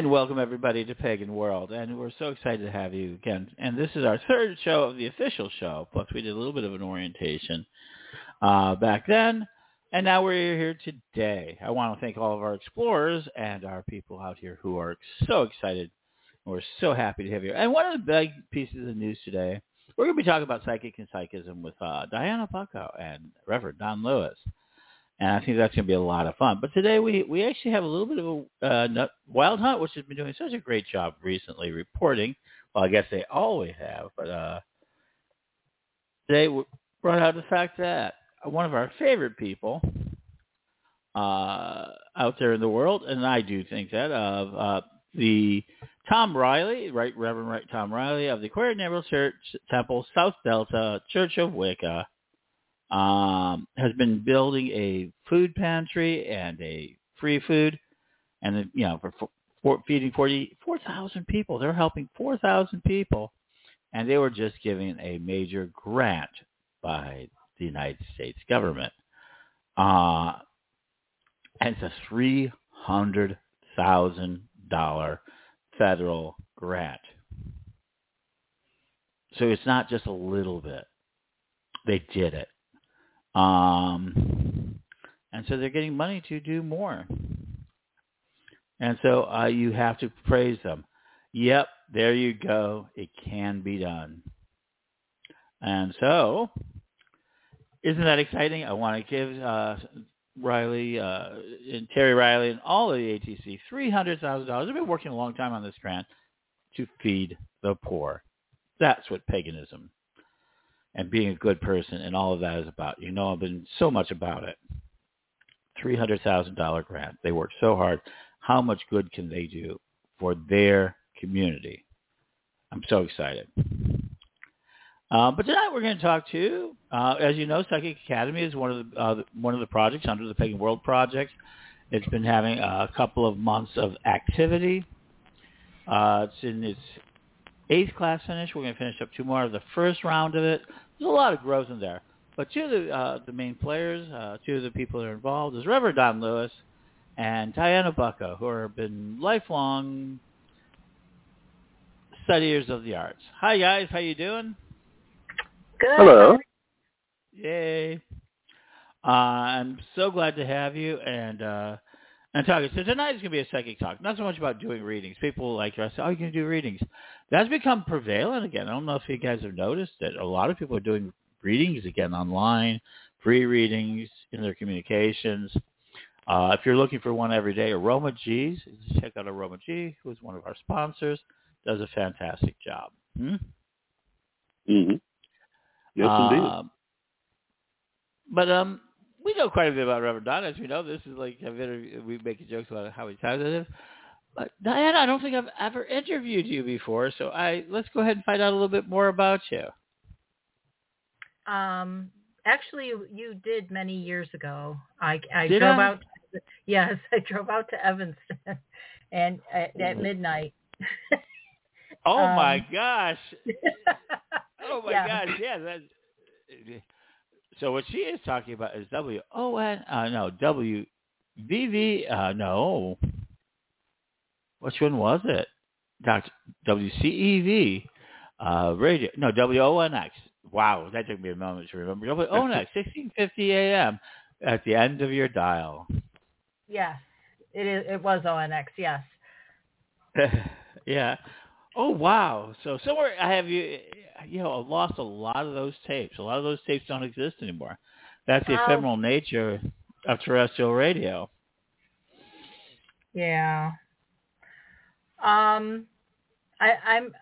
And welcome everybody to Pagan World. And we're so excited to have you again. And this is our third show of the official show. Plus we did a little bit of an orientation uh, back then. And now we're here today. I want to thank all of our explorers and our people out here who are so excited. We're so happy to have you. And one of the big pieces of news today, we're going to be talking about psychic and psychism with uh, Diana Bucko and Reverend Don Lewis and I think that's going to be a lot of fun. But today we we actually have a little bit of a uh, Wild Hunt, which has been doing such a great job recently reporting. Well, I guess they always have, but uh, today we brought out the fact that one of our favorite people uh, out there in the world, and I do think that of uh, the Tom Riley, right Reverend Right Tom Riley of the Aquarian Neighborhood Church Temple South Delta Church of Wicca um, has been building a food pantry and a free food, and you know for, for feeding forty four thousand people. They're helping four thousand people, and they were just given a major grant by the United States government. Uh, and it's a three hundred thousand dollar federal grant. So it's not just a little bit. They did it. Um, and so they're getting money to do more. And so uh, you have to praise them. Yep, there you go. It can be done. And so, isn't that exciting? I want to give uh, Riley uh, and Terry Riley and all of the ATC $300,000. They've been working a long time on this grant to feed the poor. That's what paganism and being a good person and all of that is about. You know, I've been so much about it. $300,000 grant. They work so hard. How much good can they do for their community? I'm so excited. Uh, but tonight we're going to talk to, uh, as you know, Psychic Academy is one of the uh, one of the projects under the Pagan World Project. It's been having a couple of months of activity. Uh, it's in its eighth class finish. We're going to finish up two more of the first round of it. There's a lot of growth in there. But two of the, uh, the main players, uh, two of the people that are involved is Reverend Don Lewis and Diana Bucko, who have been lifelong studiers of the arts. Hi, guys. How you doing? Good. Hello. Yay. Uh, I'm so glad to have you. And uh, and talking. So tonight is going to be a psychic talk. Not so much about doing readings. People like us, oh, you can do readings. That's become prevalent again. I don't know if you guys have noticed that a lot of people are doing readings again online, free readings in their communications. Uh, if you're looking for one every day, Aroma G's, check out Aroma G, who is one of our sponsors, does a fantastic job. Hmm? Mm-hmm. Yes, uh, indeed. But um, we know quite a bit about Reverend Don. As we know, this is like a bit we make jokes about how many times it is. But Diana, I don't think I've ever interviewed you before, so I let's go ahead and find out a little bit more about you. Um, actually, you did many years ago. I I did drove I? out. To, yes, I drove out to Evanston, and at, at Mm-hmm. midnight. Oh Um, my gosh! Oh my Yeah. gosh! Yeah, that's. So what she is talking about is W O N uh, no W V V uh, no. Which one was it? Doctor W C E V uh, radio no W O N X. Wow, that took me a moment to remember. W O N X sixteen fifty a.m. at the end of your dial. yes, it is. It was ONX. Yes. yeah. Oh wow. So somewhere I have you. You know, I've lost a lot of those tapes. A lot of those tapes don't exist anymore. That's the Oh. ephemeral nature of terrestrial radio. Yeah. Um, I, I'm.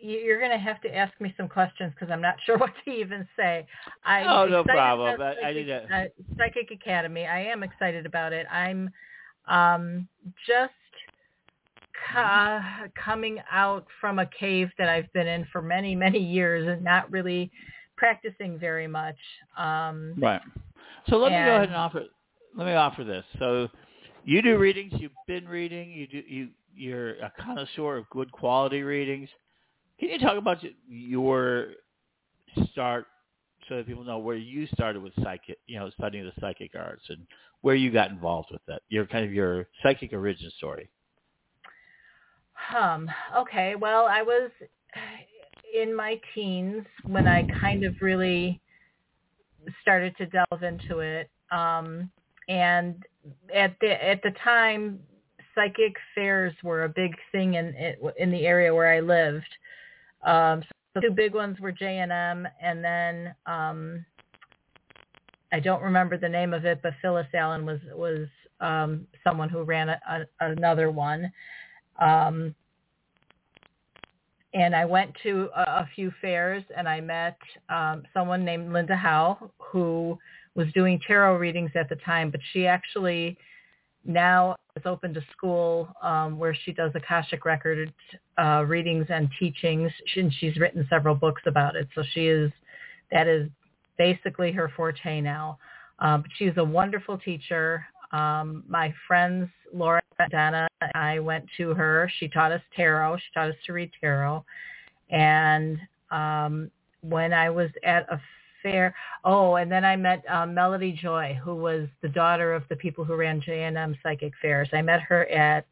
you- You're going to have to ask me some questions because I'm not sure what to even say. I'm Oh, no problem. I- I Psychic, need to- uh, Psychic Academy. I am excited about it. I'm um, just ca- coming out from a cave that I've been in for many, many years and not really practicing very much. Um, Right. So let me go ahead and offer. Let me offer this. So you do readings. You've been reading. You do. You you're a connoisseur of good quality readings. Can you talk about your start so that people know where you started with psychic, you know, studying the psychic arts and where you got involved with that? Your kind of your psychic origin story. Um, okay, well, I was in my teens when I kind of really started to delve into it. Um, and at the at the time, psychic fairs were a big thing in in the area where I lived. Um, so two big ones were J and M, and then um, I don't remember the name of it, but Phyllis Allen was was um, someone who ran a, a, another one. Um, and I went to a, a few fairs and I met um, someone named Linda Howe who was doing tarot readings at the time, but she actually now is open to school um, where she does Akashic record uh, readings and teachings. She, and she's written several books about it. So she is, that is basically her forte now. Uh, but she's a wonderful teacher. Um, my friends Laura and Donna, I went to her. She taught us tarot. She taught us to read tarot. And um, when I was at a fair, oh, and then I met um, Melody Joy, who was the daughter of the people who ran J&M Psychic Fairs. I met her at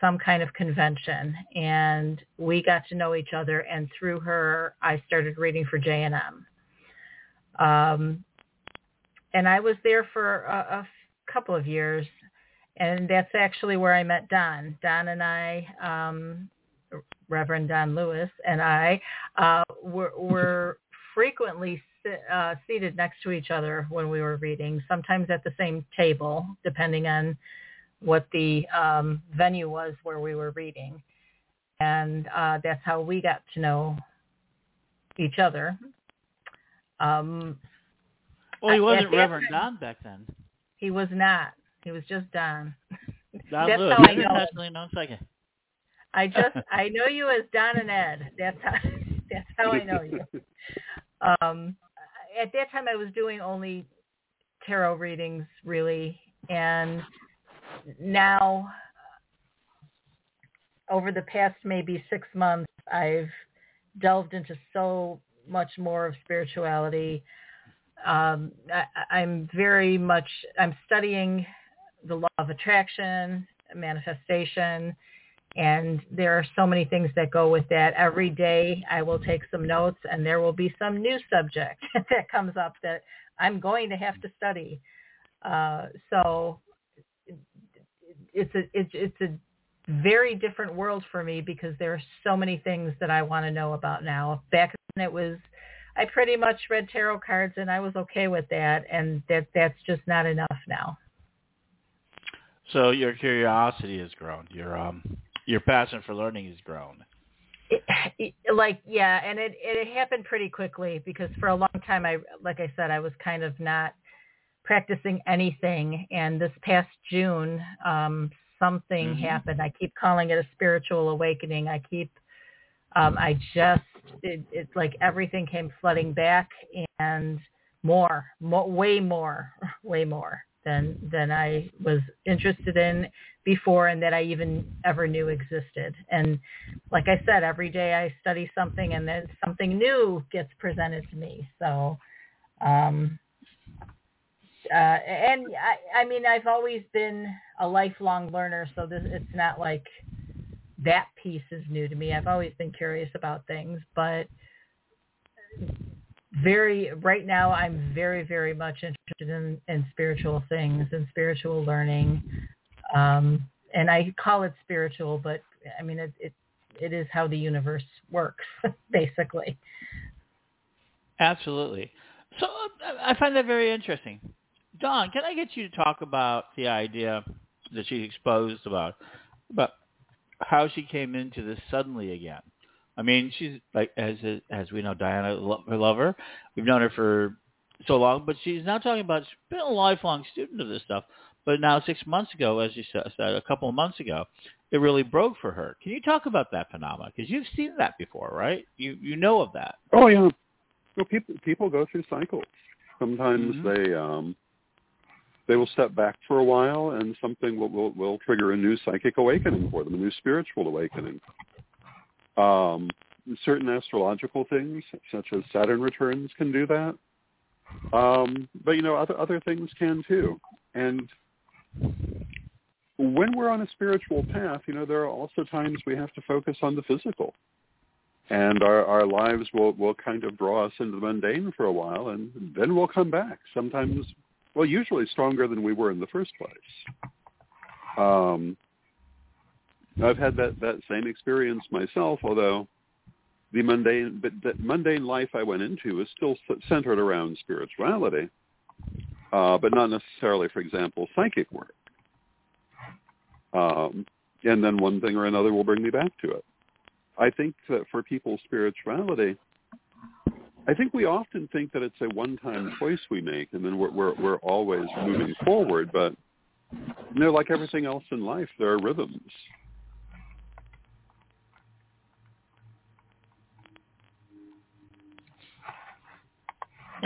some kind of convention and we got to know each other and through her I started reading for J&M. Um, and I was there for a, a couple of years and that's actually where I met Don. Don and I, um, Reverend Don Lewis and I, uh, were, were frequently uh, seated next to each other when we were reading, sometimes at the same table, depending on what the um, venue was where we were reading. And uh, that's how we got to know each other. Um, well, he wasn't Reverend Don back then. He was not. He was just Don. Don That's Lewis. how I know. Personally known second. I just I know you as Don and Ed. That's how that's how I know you. Um, at that time, I was doing only tarot readings, really, and now over the past maybe six months, I've delved into so much more of spirituality. Um, I, I'm very much I'm studying the law of attraction, manifestation, and there are so many things that go with that. Every day I will take some notes and there will be some new subject that comes up that I'm going to have to study. Uh, so it's a it's, it's a very different world for me because there are so many things that I want to know about now. Back then it was I pretty much read tarot cards and I was okay with that and that that's just not enough now. So your curiosity has grown. Your um your passion for learning has grown. It, it, like yeah, and it it happened pretty quickly because for a long time I like I said I was kind of not practicing anything and this past June um something mm-hmm. happened. I keep calling it a spiritual awakening. I keep um I just it, it's like everything came flooding back and more, more way more, way more than than I was interested in before and that I even ever knew existed. And like I said, every day I study something and then something new gets presented to me. So um uh and I I mean I've always been a lifelong learner, so this it's not like that piece is new to me. I've always been curious about things, but very right now I'm very very much interested in in spiritual things and spiritual learning. Um and I call it spiritual but I mean it it it is how the universe works basically. Absolutely. So uh, I find that very interesting. Don can I get you to talk about the idea that she exposed about about how she came into this suddenly again I mean, she's like as as we know, Diana, her lover. We've known her for so long, but she's now talking about she's been a lifelong student of this stuff. But now, six months ago, as you said, a couple of months ago, it really broke for her. Can you talk about that phenomenon? Because you've seen that before, right? You you know of that. Oh yeah. Well, people people go through cycles. Sometimes mm-hmm. they um they will step back for a while, and something will, will will trigger a new psychic awakening for them, a new spiritual awakening. Um, certain astrological things, such as Saturn returns, can do that. Um, but you know, other other things can too. And when we're on a spiritual path, you know, there are also times we have to focus on the physical. And our, our lives will, will kind of draw us into the mundane for a while, and then we'll come back. Sometimes, well, usually stronger than we were in the first place. Um, I've had that, that same experience myself, although the mundane, but that mundane life I went into is still centered around spirituality, uh, but not necessarily, for example, psychic work. Um, and then one thing or another will bring me back to it. I think that for people's spirituality, I think we often think that it's a one-time choice we make, and then we're we're, we're always moving forward. But you know, like everything else in life, there are rhythms.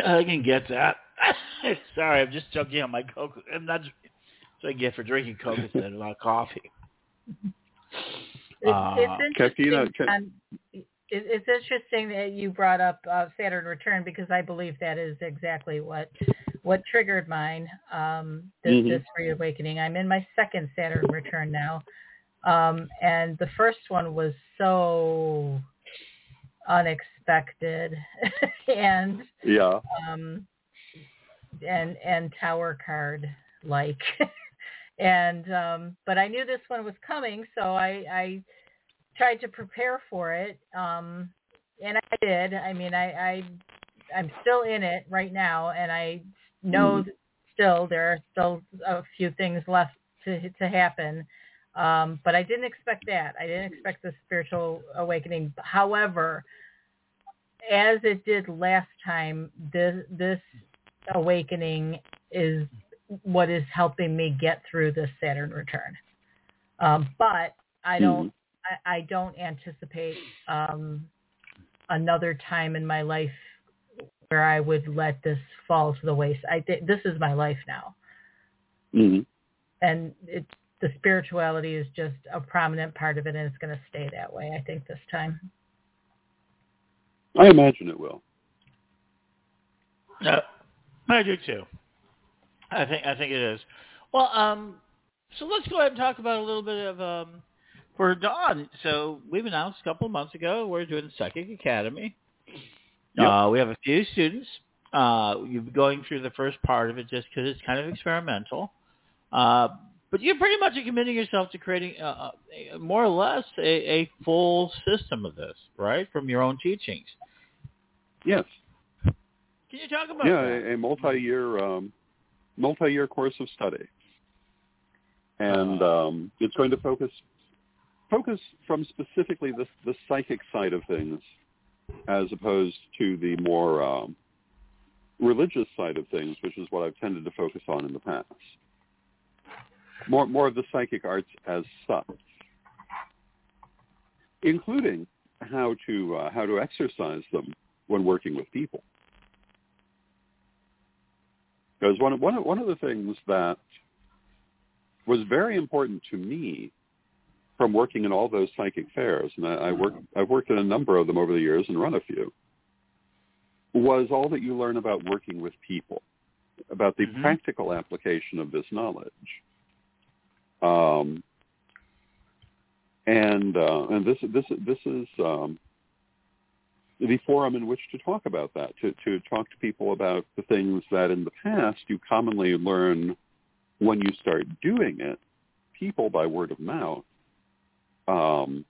I can get that. Sorry, I'm just choking on my coke. I'm not so I get for drinking Coke instead of a lot of coffee. It's, uh, it's interesting. Um, it, it's interesting that you brought up uh, Saturn return because I believe that is exactly what what triggered mine um, this, mm-hmm. this reawakening. I'm in my second Saturn return now, um, and the first one was so unexpected and yeah um, and and tower card like and um, but I knew this one was coming, so I, I tried to prepare for it, um, and I did. I mean, I, I I'm still in it right now, and I know mm. still there are still a few things left to to happen. Um, but I didn't expect that. I didn't expect the spiritual awakening. However, as it did last time, this this awakening is what is helping me get through this Saturn return. Um, but I don't mm-hmm. I, I, don't anticipate um, another time in my life where I would let this fall to the waste. I th- this is my life now, mm-hmm. and it, the spirituality is just a prominent part of it, and it's going to stay that way. I think this time. I imagine it will. Uh, I do too. I think I think it is. Well, um, so let's go ahead and talk about a little bit of um, for Don. So we've announced a couple of months ago we're doing Psychic Academy. Yep. Uh, we have a few students. Uh, you're going through the first part of it just because it's kind of experimental. Uh, but you're pretty much committing yourself to creating uh, uh more or less a, a full system of this, right, from your own teachings. Yes. Can you talk about yeah, that? a, a multi-year um, multi-year course of study, and uh-huh. um, it's going to focus focus from specifically the the psychic side of things, as opposed to the more um, religious side of things, which is what I've tended to focus on in the past. More more of the psychic arts as such, including how to uh, how to exercise them when working with people. Because one of, one of, one of the things that was very important to me from working in all those psychic fairs, and I, I work, I've worked in a number of them over the years and run a few, was all that you learn about working with people, about the mm-hmm. practical application of this knowledge. Um, and uh, and this this this is um, the forum in which to talk about that, to, to talk to people about the things that in the past you commonly learn when you start doing it, people by word of mouth. Um,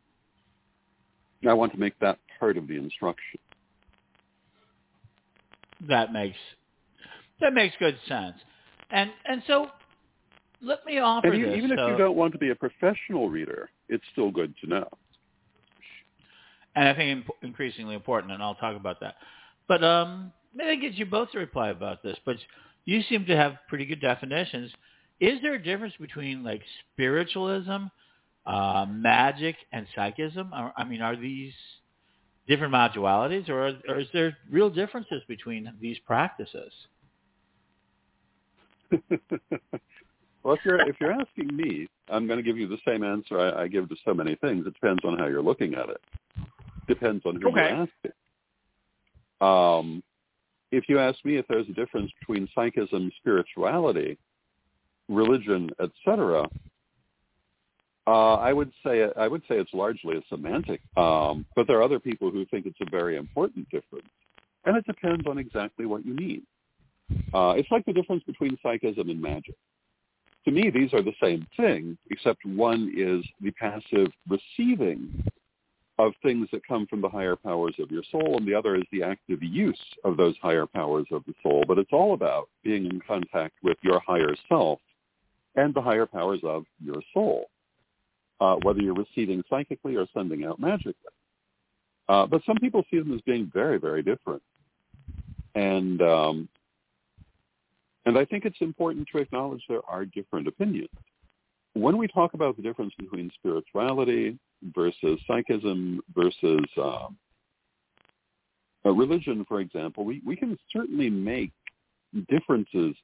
I want to make that part of the instruction. That makes that makes good sense, and and so let me offer and this. Even if you don't want to be a professional reader, it's still good to know and I think increasingly important, and I'll talk about that. But um, maybe I get you both to reply about this. But you seem to have pretty good definitions. Is there a difference between like spiritualism, uh, magic, and psychism? I mean, are these different modualities, or, or is there real differences between these practices? well, if you're if you're asking me, I'm going to give you the same answer I, I give to so many things. It depends on how you're looking at it. Depends on who okay. you ask. Um, if you ask me if there's a difference between psychism, spirituality, religion, etc., Uh, I would say I would say it's largely a semantic, um, but there are other people who think it's a very important difference, and it depends on exactly what you mean. Uh, it's like the difference between psychism and magic. To me, these are the same thing, except one is the passive receiving of things that come from the higher powers of your soul, and the other is the active use of those higher powers of the soul. But it's all about being in contact with your higher self and the higher powers of your soul, uh, whether you're receiving psychically or sending out magically. Uh, but some people see them as being very, very different. And um, and I think it's important to acknowledge there are different opinions. When we talk about the difference between spirituality versus psychism versus um, religion, for example, we, we can certainly make differences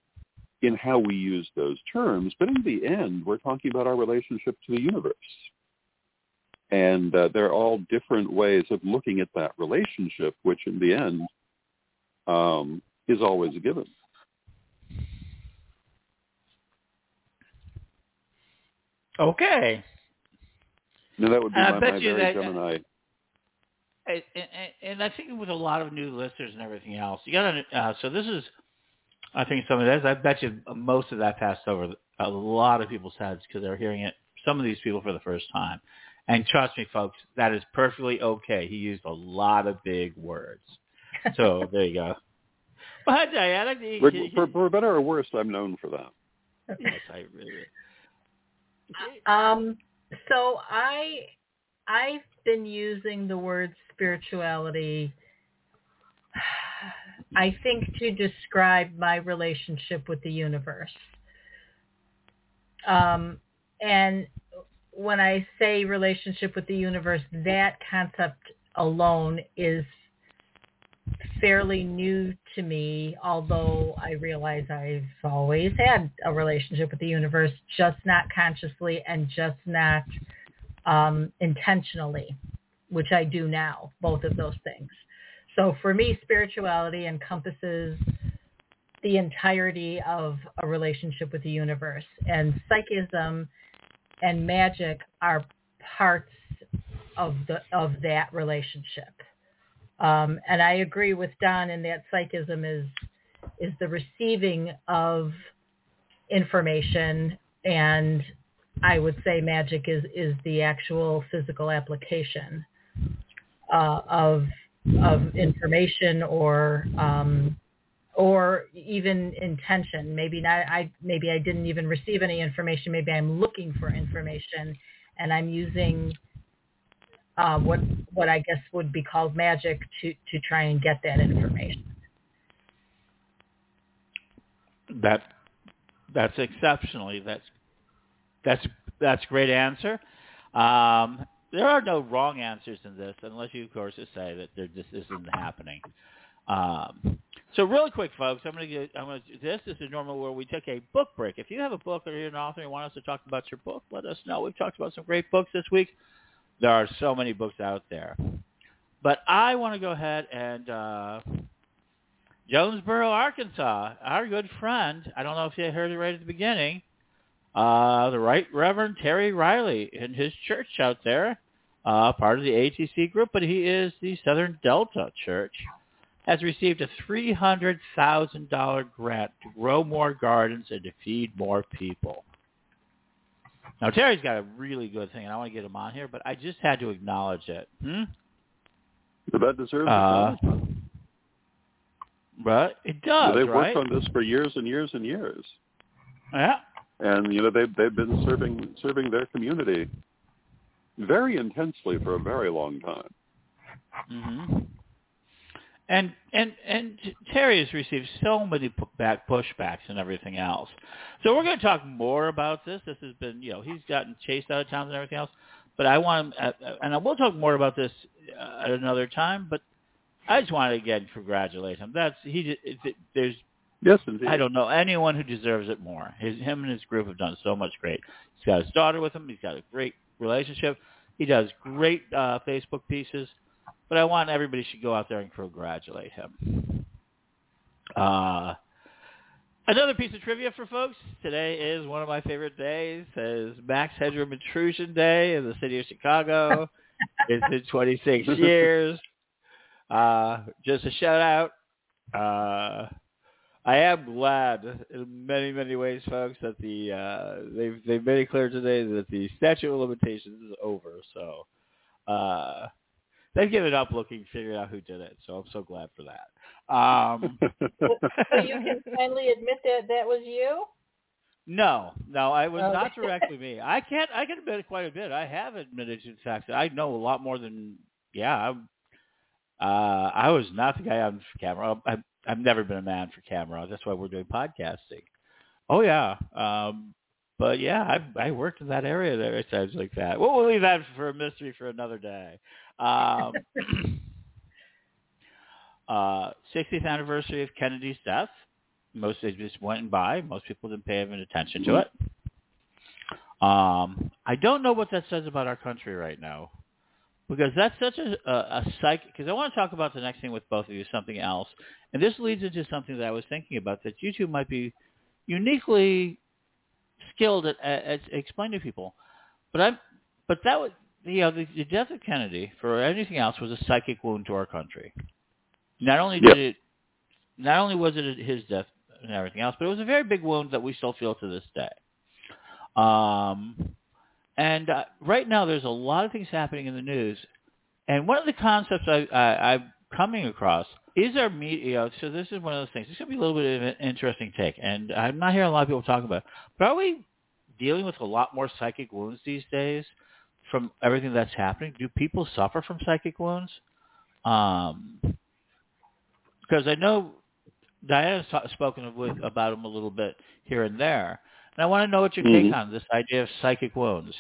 in how we use those terms, but in the end, we're talking about our relationship to the universe. And uh, they're all different ways of looking at that relationship, which in the end um, is always a given. Okay. No, that would be And I my, bet my you very that- Gemini. And, and, and I think with a lot of new listeners and everything else, you got to. Uh, so this is, I think some of this. I bet you most of that passed over a lot of people's heads because they're hearing it. Some of these people for the first time, and trust me, folks, that is perfectly okay. He used a lot of big words, so there you go. But Diana, he, For, he, for, for better or worse, I'm known for that. yes, I really. Um, so I I've been using the word spirituality I think to describe my relationship with the universe. Um, and when I say relationship with the universe, that concept alone is fairly new to me, although I realize I've always had a relationship with the universe, just not consciously and just not um, intentionally, which I do now, both of those things. So for me, spirituality encompasses the entirety of a relationship with the universe. And psychism and magic are parts of the of that relationship. Um, and I agree with Don in that psychism is is the receiving of information and I would say magic is, is the actual physical application uh, of of information or um, or even intention. Maybe not. I maybe I didn't even receive any information. Maybe I'm looking for information, and I'm using uh, what what I guess would be called magic to to try and get that information. That that's exceptionally that's that's that's a great answer. Um, there are no wrong answers in this, unless you, of course, say that there just isn't happening. Um, so, really quick, folks, I'm going to. I'm going to. This is the normal where we take a book break. If you have a book or you're an author and you want us to talk about your book, let us know. We've talked about some great books this week. There are so many books out there, but I want to go ahead and. Uh, Jonesboro, Arkansas, our good friend. I don't know if you heard it right at the beginning. Uh, the Right Reverend Terry Riley in his church out there, uh, part of the ATC group, but he is the Southern Delta Church, has received a $300,000 grant to grow more gardens and to feed more people. Now, Terry's got a really good thing, and I want to get him on here, but I just had to acknowledge it. Hmm? That deserves Uh. But it does, They've right? worked on this for years and years and years, Yeah. and you know they've they've been serving serving their community very intensely for a very long time. hmm And and and Terry has received so many back pushbacks and everything else. So we're going to talk more about this. This has been, you know, he's gotten chased out of towns and everything else. But I want, uh, and I will talk more about this uh, at another time. But I just want to again congratulate him. That's he. d- It, it, there's Yes, indeed. I don't know anyone who deserves it more. His, him and his group have done so much great. He's got his daughter with him. He's got a great relationship. He does great uh, Facebook pieces. But I want everybody should go out there and congratulate him. Uh, Another piece of trivia for folks. Today is one of my favorite days. It's Max Headroom Intrusion Day in the city of Chicago. it's been 26 years. Uh, just a shout out. Uh, I am glad in many, many ways, folks, that the uh, they've they've made it clear today that the statute of limitations is over. So uh, they've given up looking, figuring out who did it. So I'm so glad for that. Um, so you can finally admit that that was you. No, no, I was Oh. not directly me. I can't. I can admit quite a bit. I have admitted to the fact that I know a lot more than. Yeah, I'm, uh, I was not the guy on camera. I've, I've never been a man for camera. That's why we're doing podcasting. Oh yeah, um, but yeah, I, I worked in that area there. It sounds like that. Well, we'll leave that for a mystery for another day. Um, uh, 60th anniversary of Kennedy's death. Most they just went by. Most people didn't pay even attention to it. Um, I don't know what that says about our country right now, because that's such a, a, a psych. Because I want to talk about the next thing with both of you, something else, and this leads into something that I was thinking about that you two might be uniquely skilled at, at, at explaining to people. But I'm, but that was, you know, the, the death of Kennedy for anything else was a psychic wound to our country. Not only did Yep. it, not only was it his death and everything else, but it was a very big wound that we still feel to this day. Um, and uh, right now, there's a lot of things happening in the news, and one of the concepts I, I, I'm coming across is our media. So this is one of those things. This could be a little bit of an interesting take, and I'm not hearing a lot of people talk about. It, but are we dealing with a lot more psychic wounds these days from everything that's happening? Do people suffer from psychic wounds? Um, because I know Diana's ta- spoken of, with, about them a little bit here and there, and I want to know what your take Mhm. on this idea of psychic wounds.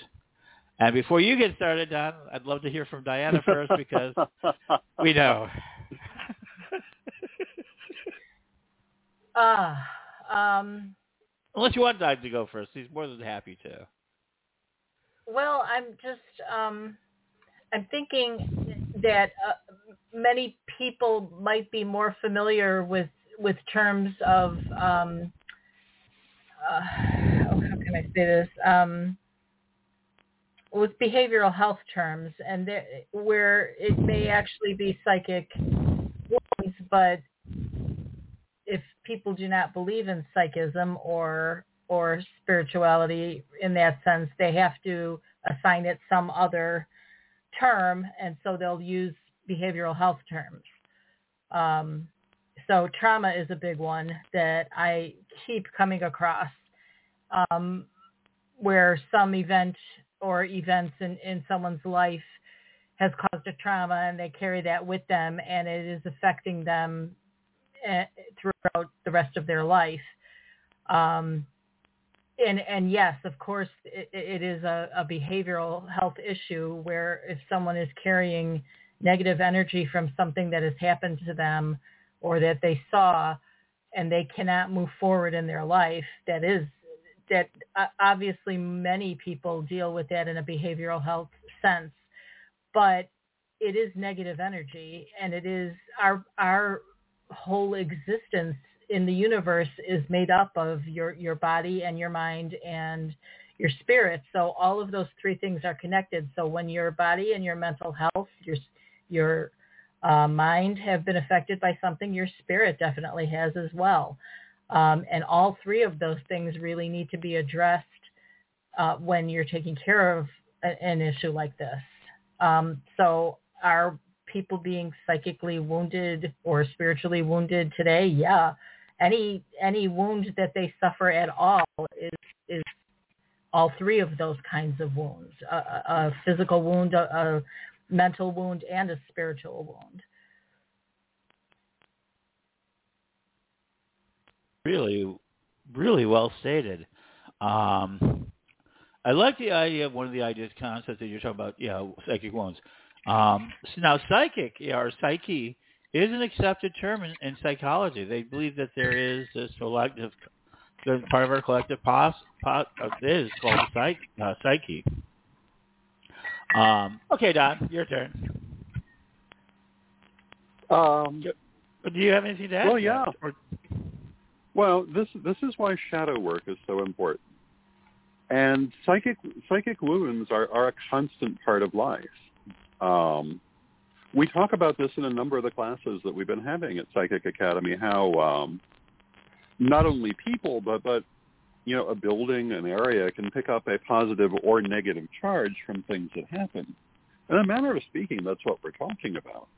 And before you get started, Don, I'd love to hear from Diana first because we know. Ah, um, Unless you want Don to go first, he's more than happy to. Well, I'm just um, I'm thinking that uh, many people might be more familiar with with terms of um, uh, oh, how can I say this? Um, with behavioral health terms, and there, where it may actually be psychic wounds, but if people do not believe in psychism or or spirituality in that sense, they have to assign it some other term, and so they'll use behavioral health terms. Um, so trauma is a big one that I keep coming across, um, where some event or events in, in someone's life has caused a trauma and they carry that with them and it is affecting them eh, throughout the rest of their life. Um, and, and yes, of course, it, it is a, a behavioral health issue where if someone is carrying negative energy from something that has happened to them or that they saw and they cannot move forward in their life, that is that obviously many people deal with that in a behavioral health sense, but it is negative energy and it is our our whole existence in the universe is made up of your your body and your mind and your spirit. So all of those three things are connected. So when your body and your mental health, your your uh, mind have been affected by something, your spirit definitely has as well. Um, and all three of those things really need to be addressed uh, when you're taking care of a, an issue like this. Um, so are people being psychically wounded or spiritually wounded today? Yeah. Any any wound that they suffer at all is is all three of those kinds of wounds: a, a physical wound, a, a mental wound, and a spiritual wound. Really, really well stated. Um, I like the idea of one of the ideas concepts that you're talking about, know, psychic wounds. Um, so now, psychic or psyche is an accepted term in, in psychology. They believe that there is this collective, part of our collective pos, pos, uh, is called psych, uh, psyche. Um, okay, Don, your turn. um, Do you have anything to add? Well, yeah. Or- Well, this this is why shadow work is so important. And psychic psychic wounds are, are a constant part of life. Um, we talk about this in a number of the classes that we've been having at Psychic Academy. How um, not only people, but but you know, a building, an area can pick up a positive or negative charge from things that happen. In a manner of speaking, that's what we're talking about.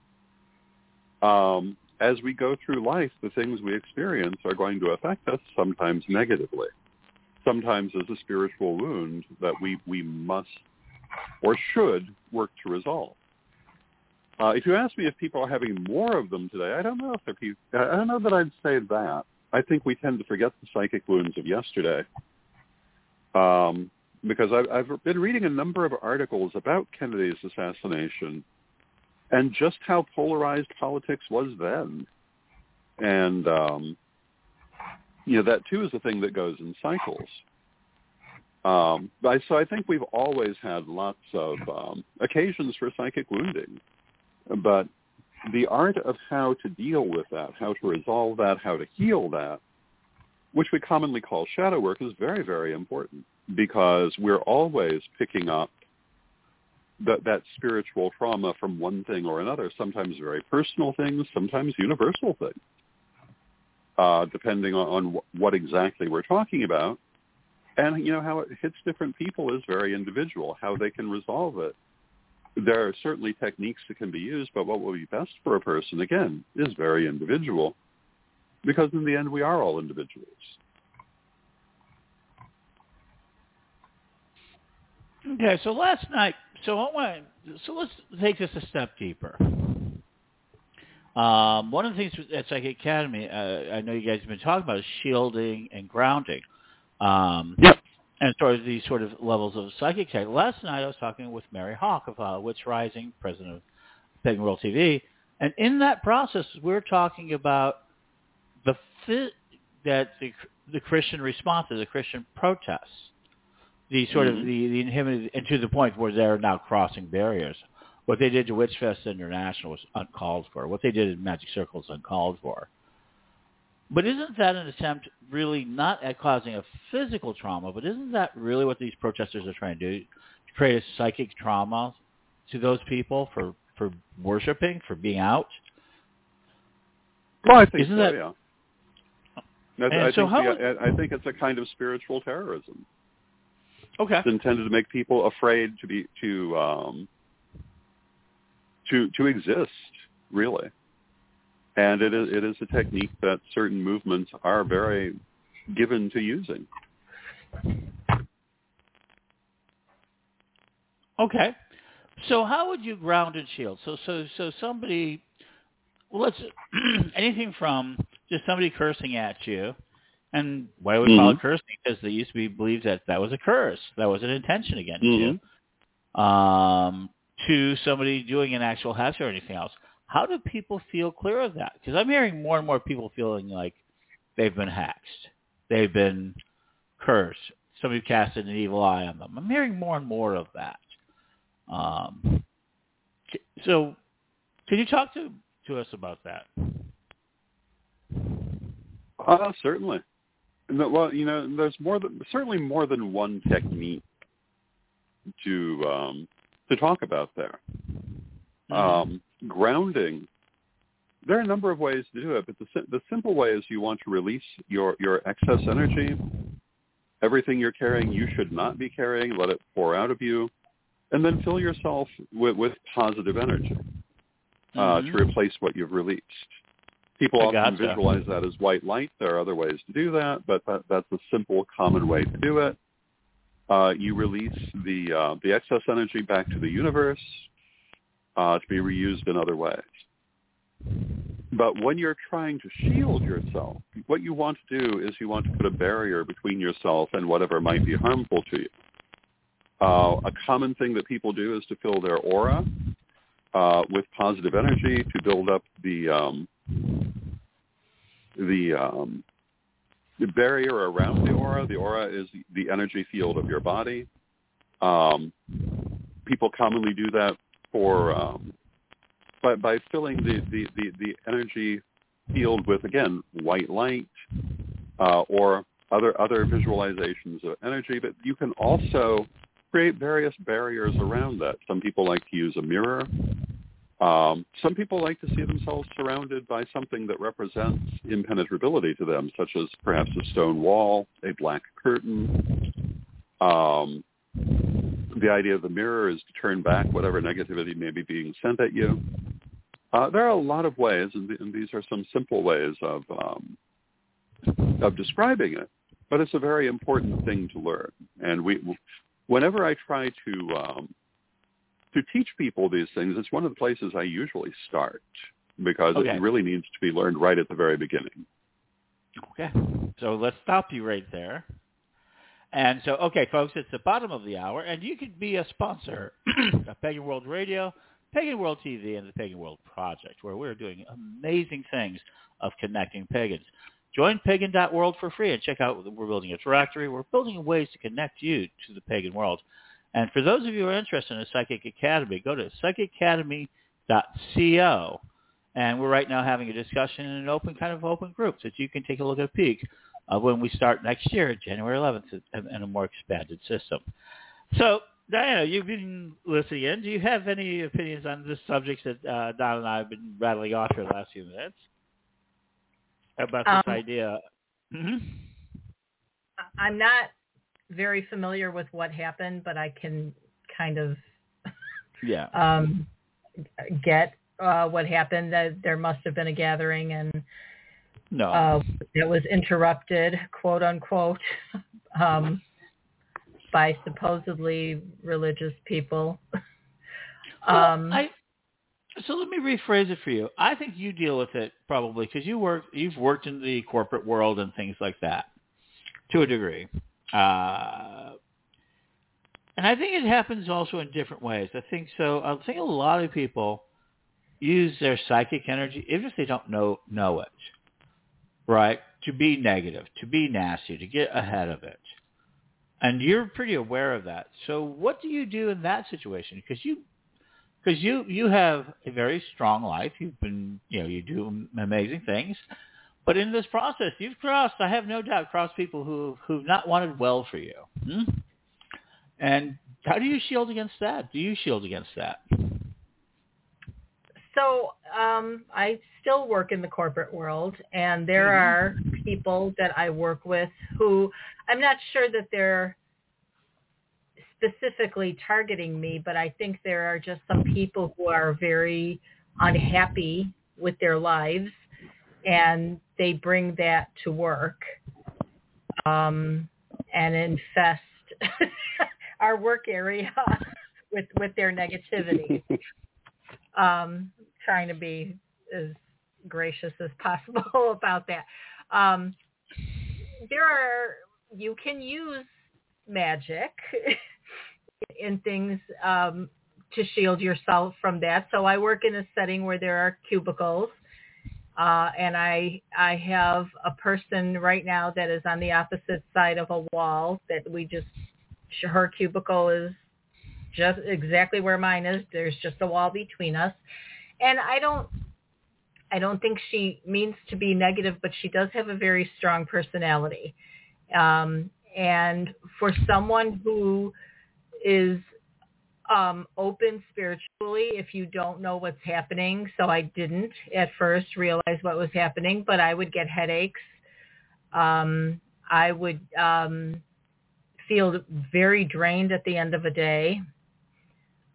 Um, as we go through life, the things we experience are going to affect us sometimes negatively, sometimes as a spiritual wound that we, we must or should work to resolve. Uh, if you ask me if people are having more of them today, I don't know if they're people, I don't know that I'd say that. I think we tend to forget the psychic wounds of yesterday. Um, because I've, I've been reading a number of articles about Kennedy's assassination and just how polarized politics was then. And, um, you know, that too is a thing that goes in cycles. Um, so I think we've always had lots of um, occasions for psychic wounding, but the art of how to deal with that, how to resolve that, how to heal that, which we commonly call shadow work, is very, very important because we're always picking up that, that spiritual trauma from one thing or another, sometimes very personal things, sometimes universal things, uh, depending on, on what exactly we're talking about. And, you know, how it hits different people is very individual, how they can resolve it there are certainly techniques that can be used, but what will be best for a person, again, is very individual because in the end we are all individuals. Okay, so last night, so I want so let's take this a step deeper. Um, one of the things at Psychic Academy, uh, I know you guys have been talking about is shielding and grounding. Um, yep and sort of these sort of levels of psychic tech. Last night I was talking with Mary Hawk of uh, Wits Rising, president of Pagan World TV, and in that process we're talking about the fit that the, the Christian responses, the Christian protests, the sort mm-hmm. of the, the inhibited, and to the point where they're now crossing barriers. What they did to Witchfest International was uncalled for. What they did in Magic Circle is uncalled for. But isn't that an attempt really not at causing a physical trauma, but isn't that really what these protesters are trying to do? To create a psychic trauma to those people for, for worshiping, for being out? Well, I think isn't so, that, yeah. And I so think, how yeah, I think it's a kind of spiritual terrorism. Okay. It's intended to make people afraid to be to um, to to exist, really and it is it is a technique that certain movements are very given to using. Okay, so how would you ground and shield? So so so somebody, well, let's anything from just somebody cursing at you, and why would we mm-hmm. call it cursing? Because they used to be believed that that was a curse, that was an intention against mm-hmm. you. Um, to somebody doing an actual hazard or anything else. How do people feel clear of that? Because I'm hearing more and more people feeling like they've been hacked, they've been cursed, somebody casted an evil eye on them. I'm hearing more and more of that. Um, so, can you talk to to us about that? Uh, certainly. Well, you know, there's more than certainly more than one technique to um, to talk about there. Mm-hmm. Um, grounding, there are a number of ways to do it, but the, the simple way is you want to release your, your excess energy. Everything you're carrying, you should not be carrying. Let it pour out of you. And then fill yourself with, with positive energy uh, mm-hmm. to replace what you've released. People I often gotcha. visualize that as white light. There are other ways to do that, but that, that's a simple, common way to do it. Uh, you release the uh, the excess energy back to the universe uh, to be reused in other ways. But when you're trying to shield yourself, what you want to do is you want to put a barrier between yourself and whatever might be harmful to you. Uh, a common thing that people do is to fill their aura uh, with positive energy to build up the um, the um, the barrier around the aura. The aura is the energy field of your body. Um, people commonly do that for um, by, by filling the, the, the, the energy field with again white light, uh, or other other visualizations of energy. But you can also create various barriers around that. Some people like to use a mirror. Um, some people like to see themselves surrounded by something that represents impenetrability to them, such as perhaps a stone wall, a black curtain. Um, the idea of the mirror is to turn back whatever negativity may be being sent at you. Uh, there are a lot of ways, and, th- and, these are some simple ways of um, of describing it. But it's a very important thing to learn. And we, whenever I try to um, to teach people these things, it's one of the places I usually start because okay. it really needs to be learned right at the very beginning. Okay, so let's stop you right there. And so, okay, folks, it's the bottom of the hour, and you could be a sponsor of Pagan World Radio, Pagan World TV, and the Pagan World Project, where we're doing amazing things of connecting pagans. Join pagan.world for free and check out, we're building a directory. We're building ways to connect you to the pagan world. And for those of you who are interested in a Psychic Academy, go to psychicacademy.co. And we're right now having a discussion in an open kind of open group that you can take a look at a peek of when we start next year, January 11th, in a more expanded system. So, Diana, you've been listening in. Do you have any opinions on the subjects that uh, Don and I have been rattling off for the last few minutes? about this um, idea. Mm-hmm. I'm not very familiar with what happened, but I can kind of yeah um, get uh, what happened. That there must have been a gathering and no, uh, it was interrupted, quote unquote, um, by supposedly religious people. um, I so let me rephrase it for you. I think you deal with it probably because you work, you've worked in the corporate world and things like that to a degree. Uh, and I think it happens also in different ways. I think so. I think a lot of people use their psychic energy, even if they don't know know it, right, to be negative, to be nasty, to get ahead of it. And you're pretty aware of that. So what do you do in that situation? Because you because you you have a very strong life. You've been you know you do amazing things, but in this process, you've crossed. I have no doubt crossed people who who've not wanted well for you. Hmm? And how do you shield against that? Do you shield against that? So um, I still work in the corporate world, and there mm-hmm. are people that I work with who I'm not sure that they're specifically targeting me, but I think there are just some people who are very unhappy with their lives and they bring that to work um, and infest our work area with with their negativity. Um, trying to be as gracious as possible about that. Um, there are you can use magic in things um, to shield yourself from that. So I work in a setting where there are cubicles. Uh, and I I have a person right now that is on the opposite side of a wall that we just her cubicle is just exactly where mine is. There's just a wall between us, and I don't I don't think she means to be negative, but she does have a very strong personality. Um, and for someone who is um, open spiritually if you don't know what's happening. So I didn't at first realize what was happening, but I would get headaches. Um, I would um, feel very drained at the end of a day.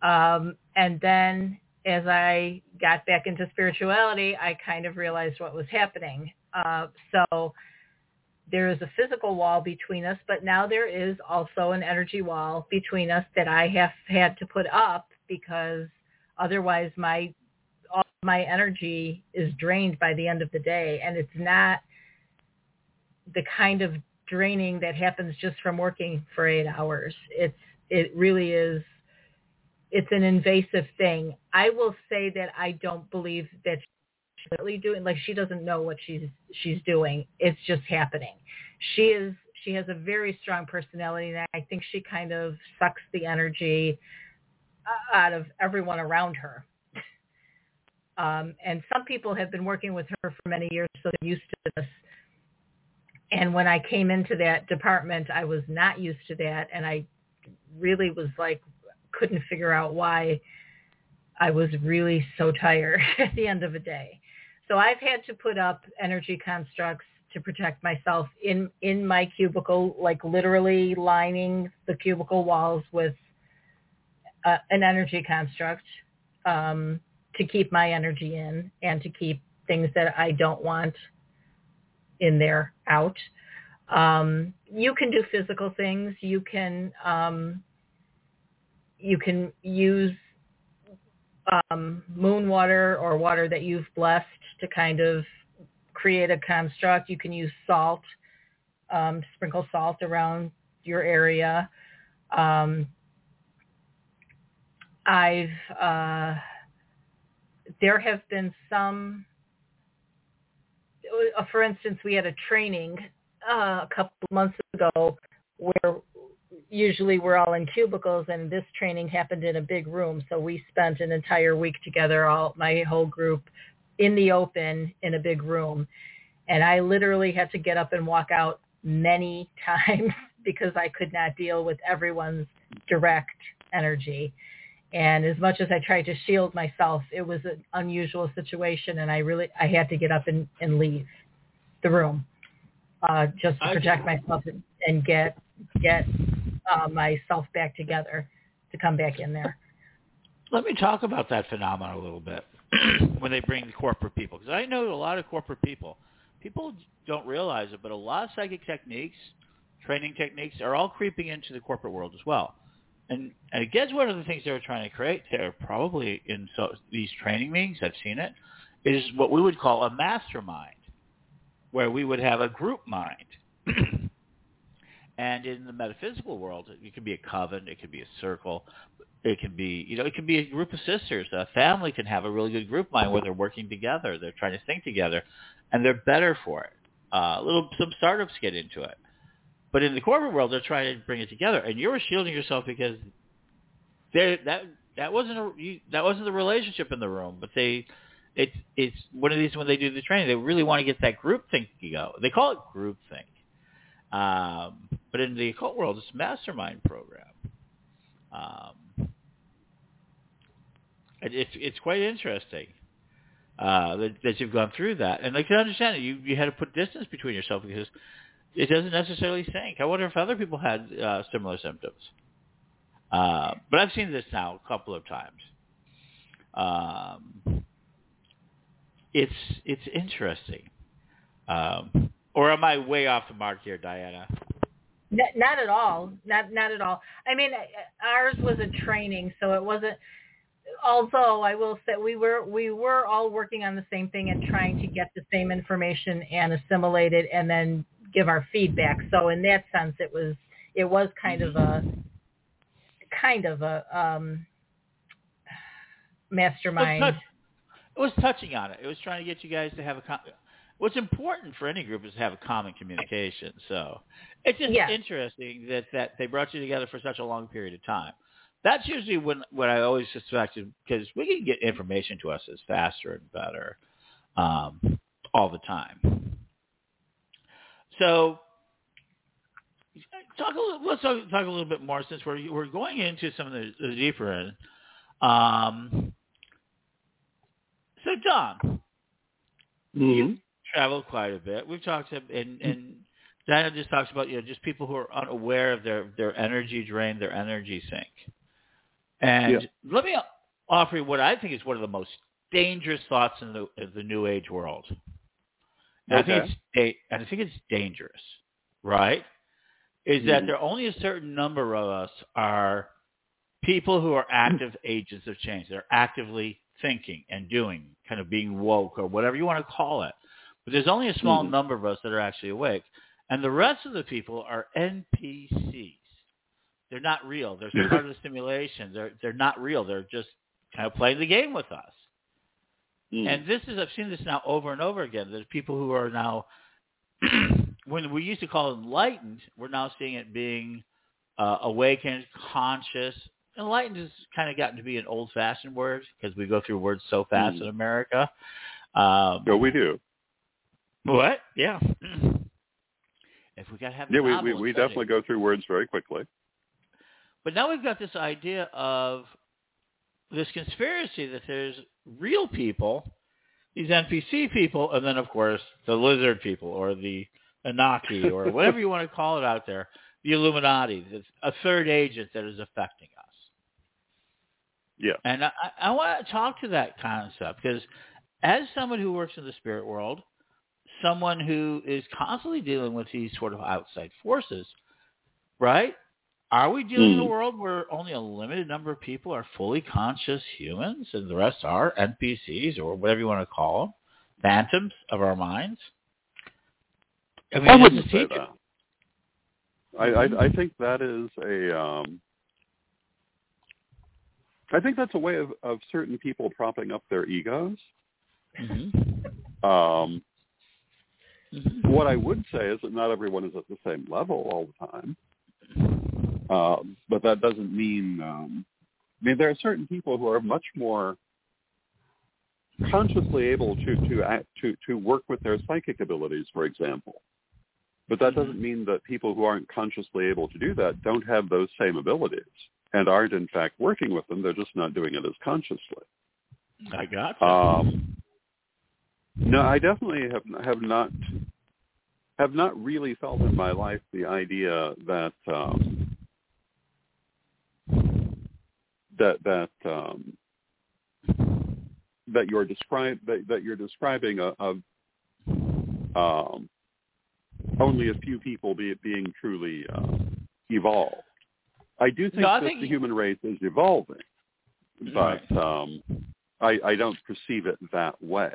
Um, and then as I got back into spirituality, I kind of realized what was happening. Uh, so there is a physical wall between us, but now there is also an energy wall between us that I have had to put up because otherwise my all my energy is drained by the end of the day and it's not the kind of draining that happens just from working for 8 hours. It's it really is it's an invasive thing. I will say that I don't believe that she's really doing like she doesn't know what she's she's doing. It's just happening. She is she has a very strong personality and i think she kind of sucks the energy uh, out of everyone around her. Um, and some people have been working with her for many years so they're used to this. And when I came into that department, I was not used to that, and I really was like couldn't figure out why I was really so tired at the end of a day. So I've had to put up energy constructs to protect myself in in my cubicle, like literally lining the cubicle walls with uh, an energy construct um, to keep my energy in and to keep things that I don't want in there out. Um, you can do physical things. You can um, you can use um, moon water or water that you've blessed to kind of create a construct. You can use salt, um, sprinkle salt around your area. Um, I've uh, there have been some. Uh, for instance, we had a training uh, a couple months ago where usually we're all in cubicles and this training happened in a big room so we spent an entire week together all my whole group in the open in a big room. And i literally had to get up and walk out many times because i could not deal with everyone's direct energy. And as much as i tried to shield myself it was an unusual situation and i really i had to get up and, and leave the room uh, just to protect myself and, and get get uh, myself back together to come back in there. Let me talk about that phenomenon a little bit when they bring the corporate people, because I know a lot of corporate people. People don't realize it, but a lot of psychic techniques, training techniques, are all creeping into the corporate world as well. And, I guess one of the things they were trying to create there, probably in so, these training meetings, I've seen it, is what we would call a mastermind, where we would have a group mind. And in the metaphysical world, it could be a coven, it could be a circle, it can be, you know, it can be a group of sisters. A family can have a really good group mind where they're working together, they're trying to think together, and they're better for it. Uh, little some startups get into it, but in the corporate world, they're trying to bring it together, and you're shielding yourself because that that wasn't a you, that wasn't the relationship in the room, but they it's it's one of these when they do the training, they really want to get that group think go. They call it group think. Um, but in the occult world, it's a mastermind program. Um, it, it's it's quite interesting uh, that, that you've gone through that, and I can understand it. You you had to put distance between yourself because it doesn't necessarily sync. I wonder if other people had uh, similar symptoms. Uh, but I've seen this now a couple of times. Um, it's it's interesting. Um, or am I way off the mark here, Diana? Not, not at all. Not not at all. I mean, ours was a training, so it wasn't. Although I will say we were we were all working on the same thing and trying to get the same information and assimilate it and then give our feedback. So in that sense, it was it was kind of a kind of a um, mastermind. It was, it was touching on it. It was trying to get you guys to have a what's important for any group is to have a common communication. So it's just yeah. interesting that that they brought you together for such a long period of time. That's usually when what I always suspected because we can get information to us as faster and better um, all the time. So talk a little, let's talk, talk, a little bit more since we're we're going into some of the, the deeper end. Um, so Don, mm-hmm traveled quite a bit. We've talked and and Diana just talks about you know just people who are unaware of their their energy drain, their energy sink. And yeah. let me offer you what I think is one of the most dangerous thoughts in the in the new age world. And okay. I think it's and I think it's dangerous, right? Is mm-hmm. that there are only a certain number of us are people who are active agents of change. They're actively thinking and doing, kind of being woke or whatever you want to call it. But there's only a small mm-hmm. number of us that are actually awake. And the rest of the people are NPCs. They're not real. They're part of the simulation. They're they're not real. They're just kind of playing the game with us. Mm. And this is I've seen this now over and over again. There's people who are now when we used to call it enlightened, we're now seeing it being uh, awakened, conscious. Enlightened has kind of gotten to be an old-fashioned word because we go through words so fast mm. in America. Um, no, we do. What? Yeah. If we got to have yeah, we we, we definitely go through words very quickly. But now we've got this idea of this conspiracy that there's real people, these NPC people, and then of course the lizard people or the Anaki or whatever you want to call it out there, the Illuminati, a third agent that is affecting us. Yeah. And I, I want to talk to that concept because as someone who works in the spirit world, someone who is constantly dealing with these sort of outside forces, right? Are we dealing in a Mm. world where only a limited number of people are fully conscious humans and the rest are NPCs or whatever you want to call them, phantoms of our minds? I mean, I wouldn't say that. I, I I think that is a um I think that's a way of, of certain people propping up their egos. Mhm. Um, What I would say is that not everyone is at the same level all the time, um, but that doesn't mean. Um, I mean, there are certain people who are much more consciously able to to act, to to work with their psychic abilities, for example. But that doesn't mean that people who aren't consciously able to do that don't have those same abilities and aren't in fact working with them. They're just not doing it as consciously. I got you. Um, no, I definitely have have not have not really felt in my life the idea that um, that that um, that you're describe that, that you're describing a, a um, only a few people be, being truly uh, evolved. I do think No, I that think the you- human race is evolving, but um, I, I don't perceive it that way.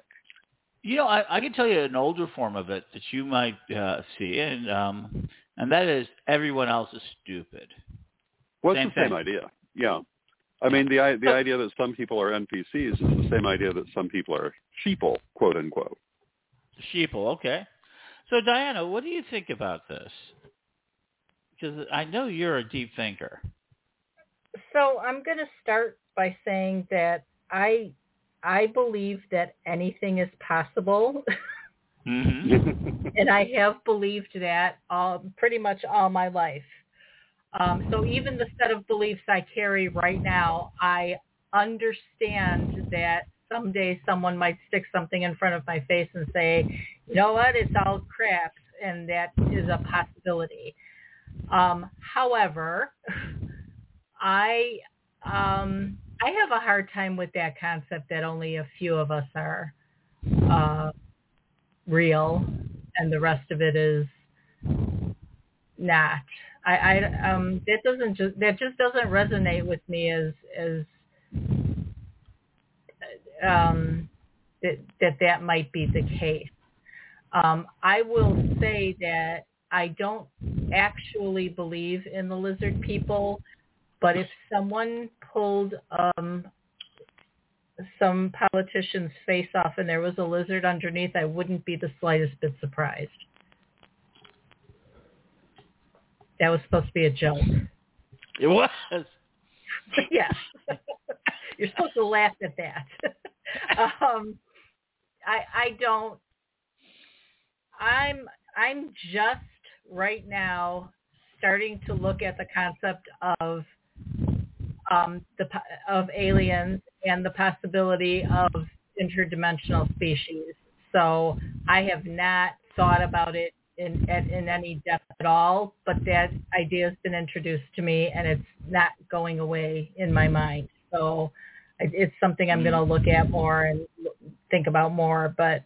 You know, I, I can tell you an older form of it that you might uh, see, and um, and that is everyone else is stupid. Well, it's Same the same idea. Yeah. I mean, the the idea that some people are NPCs is the same idea that some people are sheeple, quote unquote. Sheeple, okay. So Diana, what do you think about this? Because I know you're a deep thinker. So I'm going to start by saying that I I believe that anything is possible, Mm-hmm. and I have believed that all, pretty much all my life. Um, so even the set of beliefs I carry right now, I understand that someday someone might stick something in front of my face and say, you know what, it's all crap, and that is a possibility. Um, however, I um, I have a hard time with that concept that only a few of us are uh, real, and the rest of it is not. I, I um that doesn't just that just doesn't resonate with me as as um that that that might be the case. Um, I will say that I don't actually believe in the lizard people, but if someone pulled um, some politician's face off and there was a lizard underneath, I wouldn't be the slightest bit surprised. That was supposed to be a joke. It was. yeah. You're supposed to laugh at that. um, I I don't. I'm I'm just right now starting to look at the concept of um, the of aliens and the possibility of interdimensional species. So I have not thought about it in in, in any depth at all, but that idea has been introduced to me, and it's not going away in my mind. So it's something I'm going to look at more and think about more. But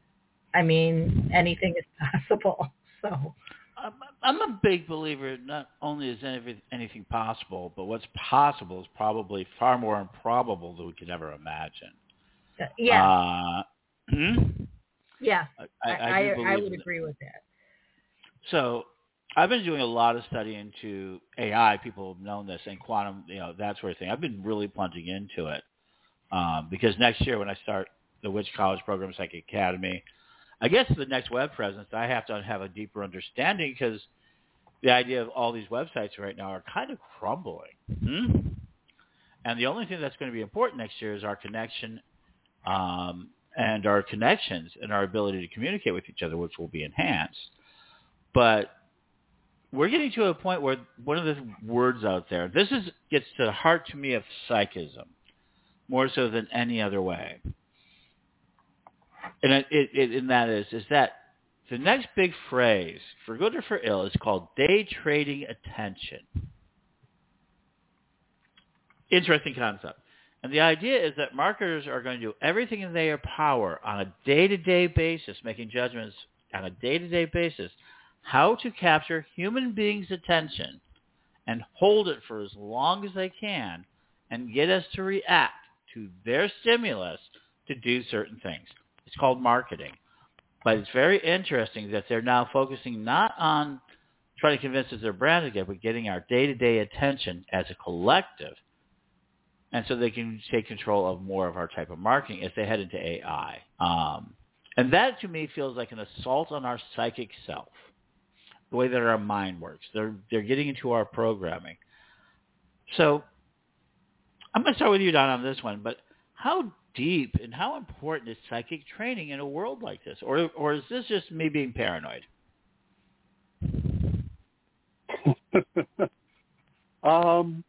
I mean, anything is possible. So I'm, I'm a big believer. Not only is anything, anything possible, but what's possible is probably far more improbable than we could ever imagine. uh, yeah, Uh, hmm? yeah, I, I, I, I, would agree with that. So I've been doing a lot of study into AI. People have known this and quantum, you know, that sort of thing. I've been really plunging into it um, because next year when I start the Witch College program, Psychic Academy, I guess the next web presence, I have to have a deeper understanding because the idea of all these websites right now are kind of crumbling. Hmm? And the only thing that's going to be important next year is our connection um, and our connections and our ability to communicate with each other, which will be enhanced. But we're getting to a point where one of the words out there, this is gets to the heart to me of psychism, more so than any other way. And it, it, and that is is that the next big phrase, for good or for ill, is called day trading attention. Interesting concept. And the idea is that marketers are going to do everything in their power on a day-to-day basis, making judgments on a day-to-day basis, how to capture human beings' attention and hold it for as long as they can and get us to react to their stimulus to do certain things. It's called marketing. But it's very interesting that they're now focusing not on trying to convince us their brand again, but getting our day-to-day attention as a collective. And so they can take control of more of our type of marketing as they head into AI. Um, and that to me feels like an assault on our psychic self, the way that our mind works. They're, they're getting into our programming. So I'm going to start with you, Don, on this one. But how deep and how important is psychic training in a world like this? Or, or is this just me being paranoid? um,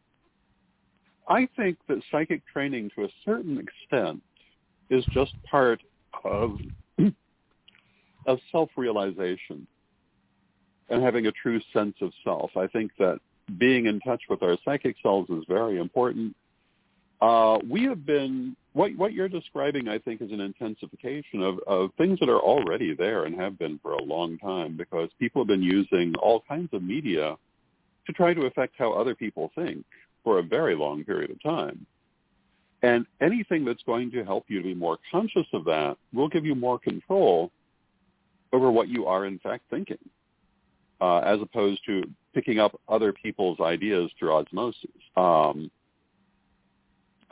I think that psychic training to a certain extent is just part of of self-realization and having a true sense of self. I think that being in touch with our psychic selves is very important. Uh, we have been what what you're describing, I think, is an intensification of, of things that are already there and have been for a long time because people have been using all kinds of media to try to affect how other people think for a very long period of time. And anything that's going to help you to be more conscious of that will give you more control over what you are in fact thinking, uh, as opposed to picking up other people's ideas through osmosis. Um,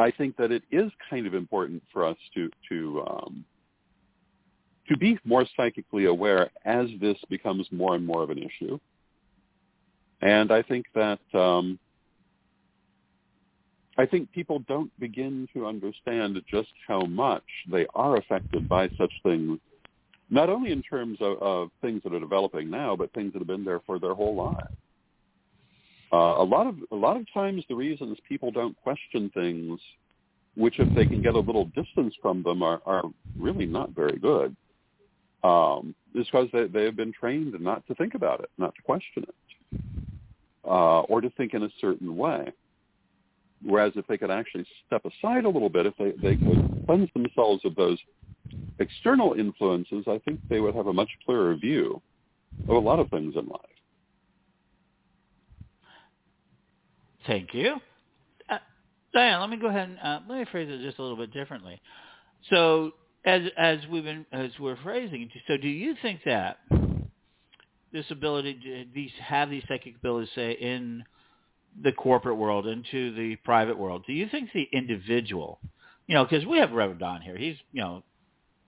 I think that it is kind of important for us to to um, to be more psychically aware as this becomes more and more of an issue. And I think that um, I think people don't begin to understand just how much they are affected by such things, not only in terms of, of things that are developing now, but things that have been there for their whole lives. Uh, a lot of a lot of times, the reasons people don't question things, which if they can get a little distance from them, are, are really not very good. Um, is because they, they have been trained not to think about it, not to question it, uh, or to think in a certain way. Whereas if they could actually step aside a little bit, if they, they could cleanse themselves of those external influences, I think they would have a much clearer view of a lot of things in life. Thank you. Uh, Diane, let me go ahead and uh, let me phrase it just a little bit differently. So, as as we've been as we're phrasing, it so do you think that this ability, to, these have these psychic abilities, say in the corporate world into the private world, do you think the individual, you know, because we have Reverend Don here, he's, you know,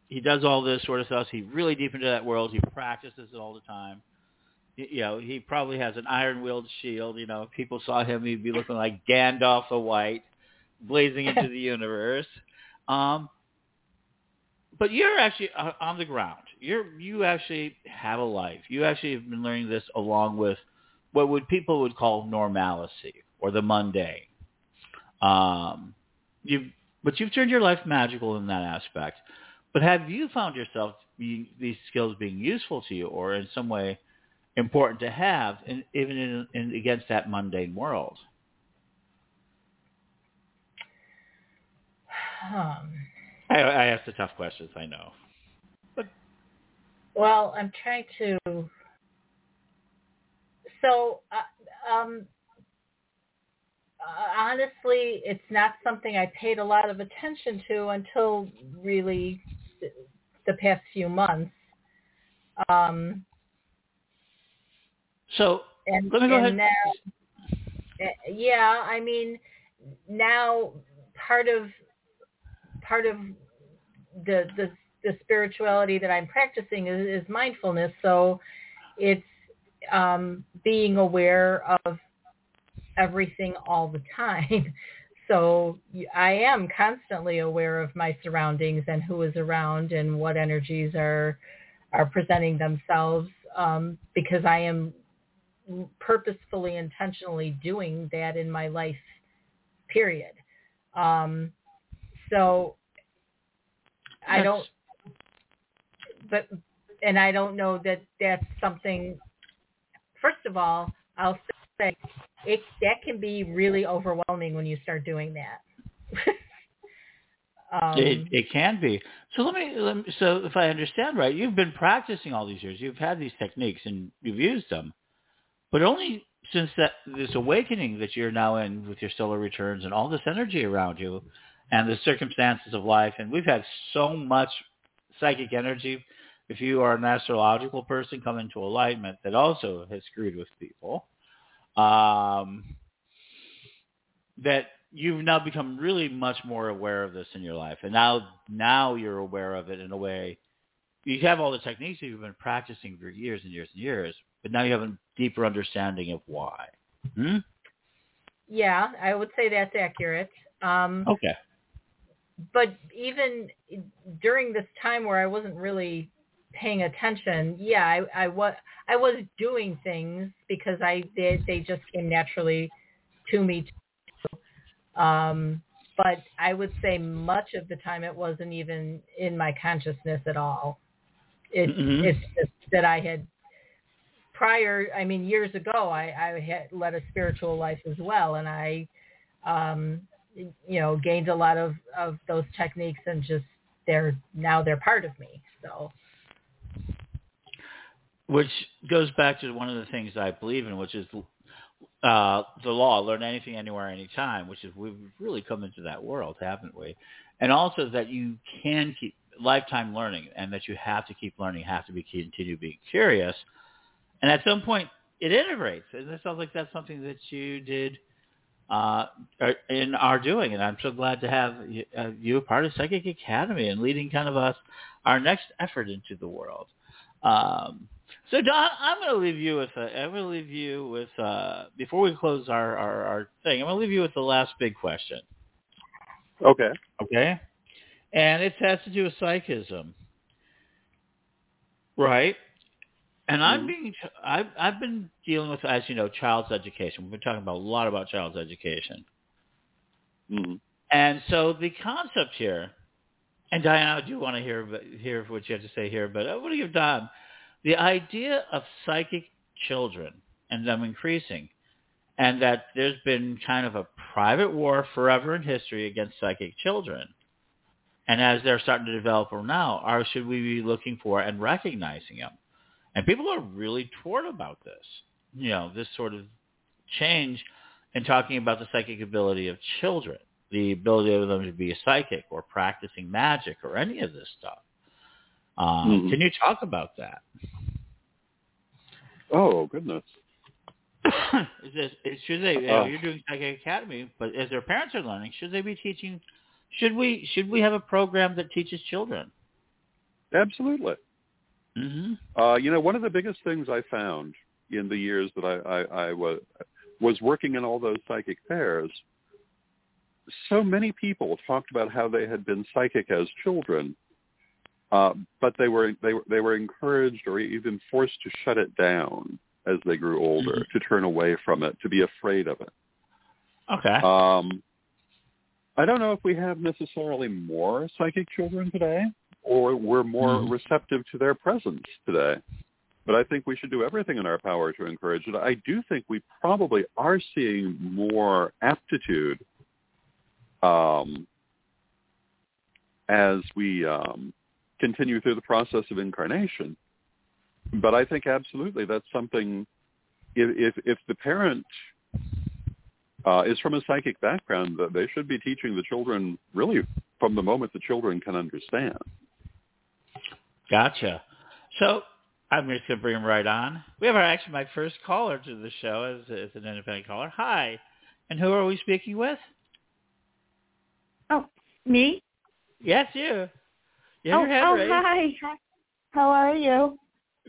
he does all this sort of stuff. He's really deep into that world. He practices it all the time. You know, he probably has an iron-wielded shield. You know, if people saw him, he'd be looking like Gandalf the White, blazing into the universe. Um, but you're actually uh, on the ground. You're you actually have a life. You actually have been learning this along with what would people would call normalcy or the mundane. Um, you've, but you've turned your life magical in that aspect. But have you found yourself being, these skills being useful to you or in some way important to have, in, even in, in, against that mundane world? Um, I, I asked the tough questions, I know. But, well, I'm trying to so uh, um, uh, honestly, it's not something I paid a lot of attention to until really the past few months. Um, so and, let me go ahead. Now, eh, yeah, I mean, now part of part of the the the spirituality that I'm practicing is, is mindfulness. So it's um, being aware of everything all the time. So I am constantly aware of my surroundings and who is around and what energies are are presenting themselves um, because I am purposefully, intentionally doing that in my life, period. Um, so I don't, but, and I don't know that that's something, first of all, I'll say it, that can be really overwhelming when you start doing that. um, it, it can be. So let me, let me, so if I understand right, you've been practicing all these years. You've had these techniques and you've used them, but only since that this awakening that you're now in with your solar returns and all this energy around you and the circumstances of life. And we've had so much psychic energy. If you are an astrological person, come into alignment that also has screwed with people. Um, that you've now become really much more aware of this in your life, and now now you're aware of it in a way. You have all the techniques that you've been practicing for years and years and years, but now you have a deeper understanding of why. Hmm? Yeah, I would say that's accurate. Um, okay. But even during this time where I wasn't really paying attention, yeah, I, I was I was doing things because I did. They just came naturally to me um, but I would say much of the time it wasn't even in my consciousness at all. It, mm-hmm. It's just that I had prior, I mean, years ago, I, I had led a spiritual life as well, and I, um, you know, gained a lot of of those techniques, and just they're now they're part of me. So, which goes back to one of the things I believe in, which is uh, the law, learn anything, anywhere, anytime, which is we've really come into that world, haven't we? And also that you can keep lifetime learning, and that you have to keep learning, have to be continue being curious, and at some point it integrates. And it sounds like that's something that you did uh, and are doing, and I'm so glad to have uh, you a part of Psychic Academy and leading kind of us our next effort into the world. Um, so Don, I'm going to leave you with a, I'm going to leave you with uh, before we close our, our, our thing. I'm going to leave you with the last big question. Okay. Okay. And it has to do with psychism, right? And I'm mm-hmm. being, I've, I've been dealing with, as you know, child's education. We've been talking about a lot about child's education. Mm-hmm. And so the concept here, and Diana, I do want to hear hear what you have to say here, but I want to give Don the idea of psychic children and them increasing, and that there's been kind of a private war forever in history against psychic children. And as they're starting to develop or now, are should we be looking for and recognizing them? And people are really torn about this. You know, this sort of change in talking about the psychic ability of children, the ability of them to be a psychic or practicing magic or any of this stuff. Um, mm-hmm. Can you talk about that? Oh goodness. is this, should they? Uh, you're doing Psychic Academy, but as their parents are learning, should they be teaching? Should we? Should we have a program that teaches children? Absolutely. Mm-hmm. Uh, you know, one of the biggest things I found in the years that I, I, I was was working in all those psychic fairs. So many people talked about how they had been psychic as children, uh, but they were they were they were encouraged or even forced to shut it down as they grew older, mm-hmm. to turn away from it, to be afraid of it. Okay. Um, I don't know if we have necessarily more psychic children today, or we're more mm-hmm. receptive to their presence today. But I think we should do everything in our power to encourage it. I do think we probably are seeing more aptitude um, as we um, continue through the process of incarnation. But I think absolutely that's something. If if, if the parent uh, is from a psychic background, that they should be teaching the children really from the moment the children can understand. Gotcha. So I'm just going to bring him right on. We have our, actually my first caller to the show as, as an independent caller. Hi. And who are we speaking with? Oh, me? Yes, you. Yeah, oh, oh hi. How are you?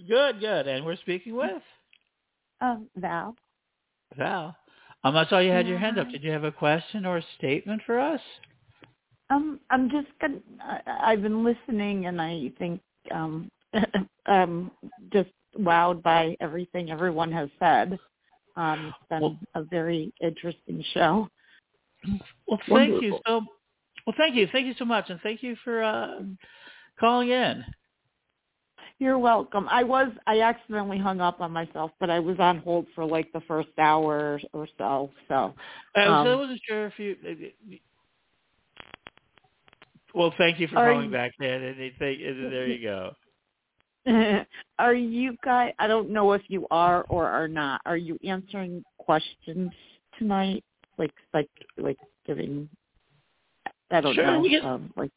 Good, good. And we're speaking with? Um, Val. Val. Um, I saw you had your hand up. Did you have a question or a statement for us? Um, I'm just gonna. I've been listening, and I think um, um, just wowed by everything everyone has said. Um, it's been well, a very interesting show. Well, thank Wonderful. you so. Well, thank you, thank you so much, and thank you for uh, calling in. You're welcome. I was I accidentally hung up on myself, but I was on hold for like the first hour or so. So um, I wasn't sure if you. Well, thank you for calling you, back, Dan. And there you go. are you guys? I don't know if you are or are not. Are you answering questions tonight? Like, like, like giving. I don't sure, know. Can, um, like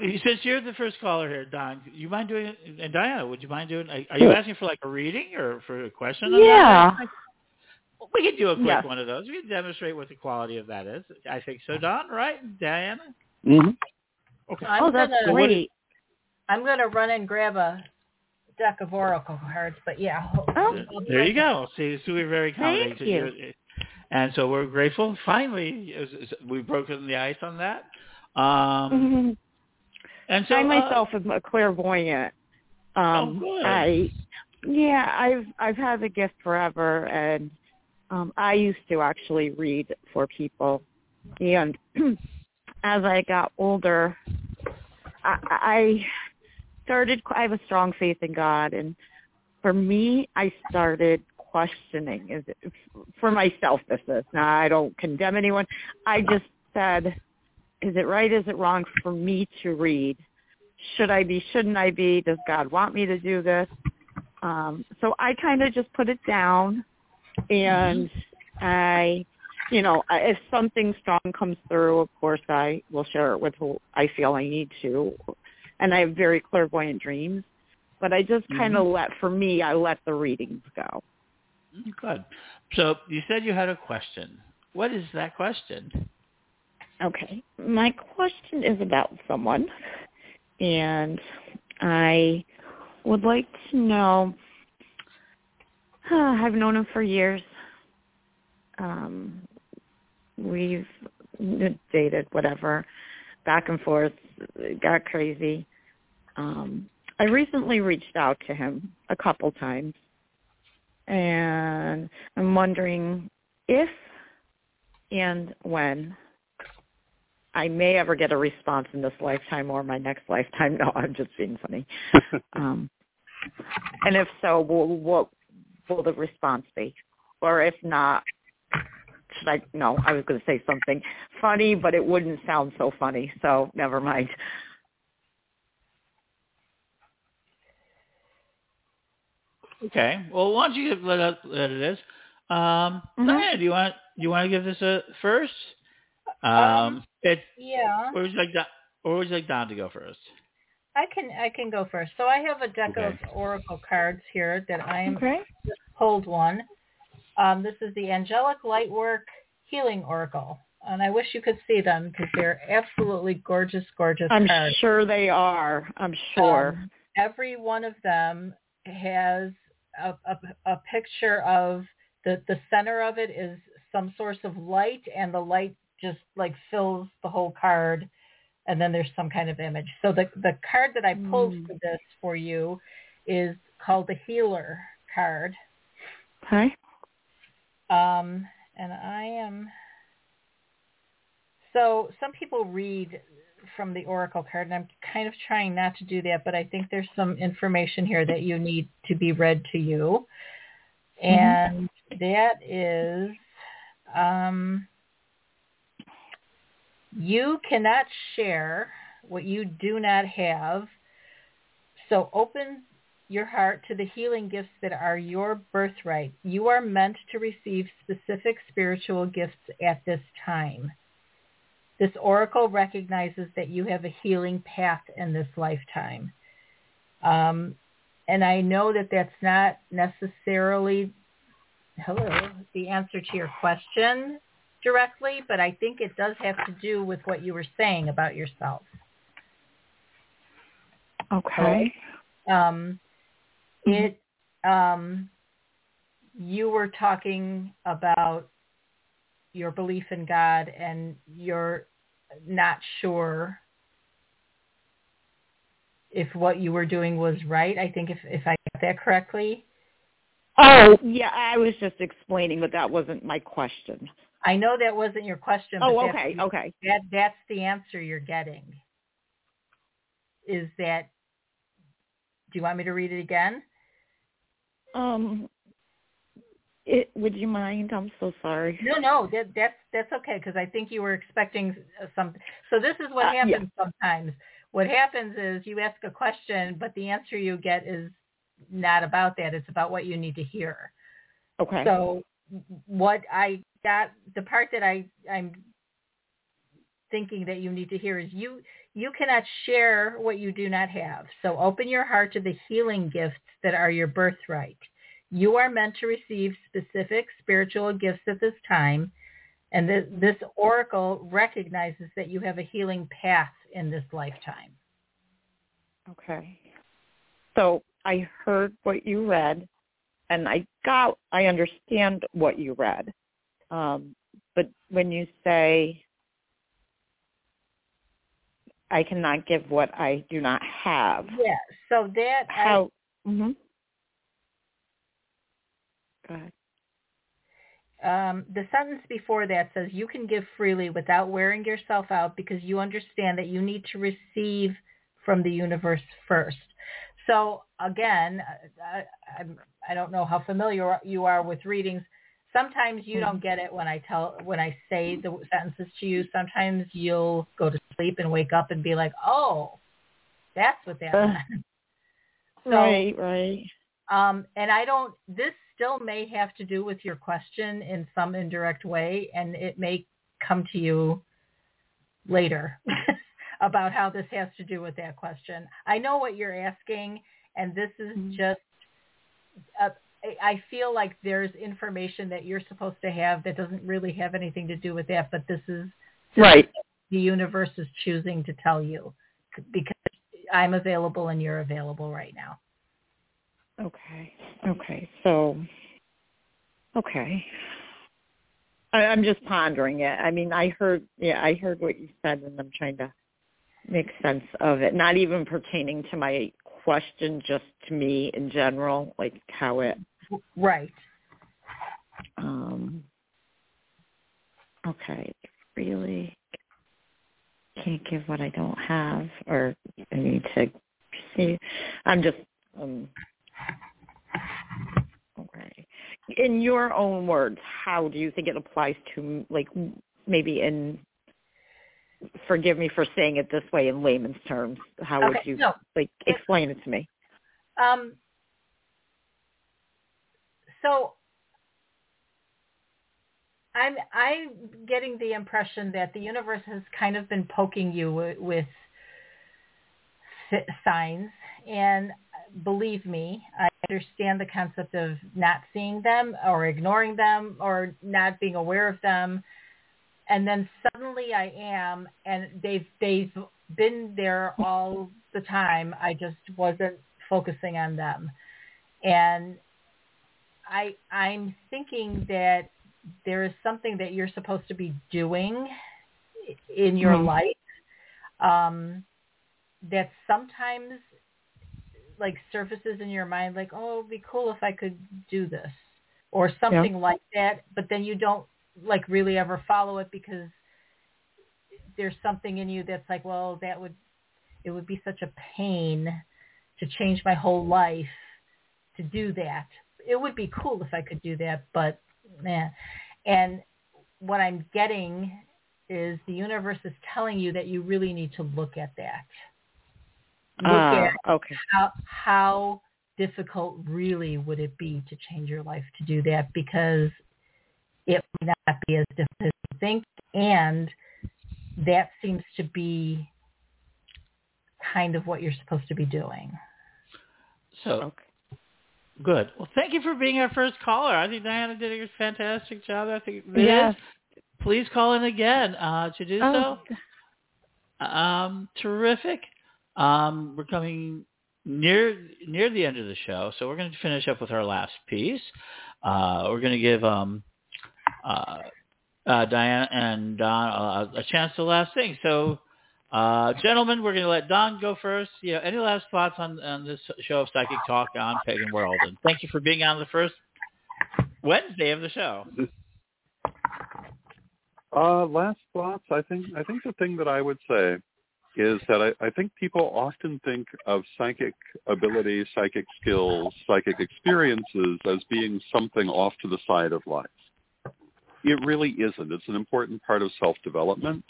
since you're the first caller here, Don, you mind doing it? And Diana, would you mind doing? It? Are you asking for like a reading or for a question? Yeah. Well, we can do a quick yes. one of those. We can demonstrate what the quality of that is. I think so, Don. Right, Diana? Mm-hmm. Okay. I'm oh, that's gonna, great. I'm going to run and grab a deck of oracle cards, but yeah. Oh, there you go. See, so we're very accommodating. Thank you. And so we're grateful. Finally, we've broken the ice on that. Um, mm-hmm. And so I uh, myself am a clairvoyant. Um, oh, good. I yeah, I've I've had the gift forever, and um, I used to actually read for people, and as I got older, I, I started. I have a strong faith in God, and for me, I started questioning. Is it for myself? This is now. I don't condemn anyone. I just said is it right? Is it wrong for me to read? Should I be? Shouldn't I be? Does God want me to do this? Um, so I kind of just put it down, and I, you know, if something strong comes through, of course I will share it with who I feel I need to, and I have very clairvoyant dreams. But I just kind of mm-hmm. let, for me, I let the readings go. Good. So you said you had a question. What is that question? Okay. My question is about someone, and I would like to know. Uh, I've known him for years. Um, we've dated, whatever, back and forth, got crazy. Um, I recently reached out to him a couple times, and I'm wondering if and when I may ever get a response in this lifetime or my next lifetime. No, I'm just being funny. um, and if so, will, what will the response be? Or if not, should I? No, I was going to say something funny, but it wouldn't sound so funny. So never mind. Okay. Well, why don't you let, it, let it is? Um, mm-hmm. Diana, do you want do you want to give this a first? Um, um it, yeah. Or would you like Don, or would you like Don to go first? I can I can go first. So I have a deck okay. of oracle cards here that I am okay. just pulled one. Um, this is the Angelic Lightwork Healing Oracle, and I wish you could see them because they're absolutely gorgeous, gorgeous I'm cards. sure they are. I'm sure. Um, every one of them has a, a, a picture of the the center of it is some source of light, and the light just like fills the whole card and then there's some kind of image. So the the card that I pulled mm. for this for you is called the healer card. Okay. Um and I am so some people read from the oracle card and I'm kind of trying not to do that, but I think there's some information here that you need to be read to you. Mm-hmm. And mm-hmm. that is um you cannot share what you do not have. So open your heart to the healing gifts that are your birthright. You are meant to receive specific spiritual gifts at this time. This oracle recognizes that you have a healing path in this lifetime. Um, and I know that that's not necessarily, hello, the answer to your question directly, but I think it does have to do with what you were saying about yourself. Okay. Um, mm-hmm. it um, you were talking about your belief in God and you're not sure if what you were doing was right. I think if if I got that correctly. Oh, yeah, I was just explaining, but that wasn't my question. I know that wasn't your question. Oh, but okay, that's, okay. That that's the answer you're getting. Is that? Do you want me to read it again? Um, it, would you mind? I'm so sorry. No, no, that that's that's okay because I think you were expecting something. So this is what Uh, yeah. happens sometimes. What happens is you ask a question, but the answer you get is not about that. It's about what you need to hear. Okay. So what I got, the part that I I'm thinking that you need to hear is you you cannot share what you do not have. So open your heart to the healing gifts that are your birthright. You are meant to receive specific spiritual gifts at this time, and this, this oracle recognizes that you have a healing path in this lifetime. Okay. So I heard what you read, and I got, I understand what you read. Um, but when you say, I cannot give what I do not have, Yeah. So that I- how? hmm Go ahead. um, the sentence before that says you can give freely without wearing yourself out because you understand that you need to receive from the universe first. So again, I, I, I don't know how familiar you are with readings. Sometimes you don't get it when I tell when I say the sentences to you. Sometimes you'll go to sleep and wake up and be like, "Oh, that's what that Uh. So, right, right. um, and I don't, this still may have to do with your question in some indirect way, and it may come to you later about how this has to do with that question. I know what you're asking, and this is Mhm. just, uh, I- I feel like there's information that you're supposed to have that doesn't really have anything to do with that, but this is Right. the universe is choosing to tell you because I'm available and you're available right now. Okay. Okay. So, okay. I, I'm just pondering it. I mean, I heard, yeah, I heard what you said, and I'm trying to make sense of it. Not even pertaining to my question, just to me in general, like how it. Right. um Okay. Really can't give what I don't have, or I need to see. I'm just um okay. In your own words, how do you think it applies to like maybe in forgive me for saying it this way in layman's terms. How would you no. like explain it to me? Um, so I'm I'm getting the impression that the universe has kind of been poking you with, with signs, and believe me, I understand the concept of not seeing them or ignoring them or not being aware of them, and then suddenly I am, and they've they've been there all the time. I just wasn't focusing on them, and I I'm thinking that there is something that you're supposed to be doing in your Mhm. life um, that sometimes like surfaces in your mind like oh it'd be cool if I could do this or something like that but then you don't like really ever follow it because there's something in you that's like well that would it would be such a pain to change my whole life to do that it would be cool if I could do that but man. And what I'm getting is the universe is telling you that you really need to look at that. Look Ah, at okay. how how difficult really would it be to change your life to do that because it might as difficult as you think and that seems to be kind of what you're supposed to be doing. So Okay. good. Well, thank you for being our first caller. I think Diana did a fantastic job. I think Liz, Yes. please call in again uh, to do Oh, so. Um, terrific. Um, we're coming near near the end of the show, so we're going to finish up with our last piece. Uh, we're going to give um, uh, uh, Diana and Don a, a chance to last thing. So, uh, gentlemen, we're going to let Don go first. You know, any last thoughts on, on this show of Psychic Talk on Pagan World? And thank you for being on the first Wednesday of the show. Uh, last thoughts. I think I think the thing that I would say is that I, I think people often think of psychic ability, psychic skills, psychic experiences as being something off to the side of life. It really isn't. It's an important part of self-development.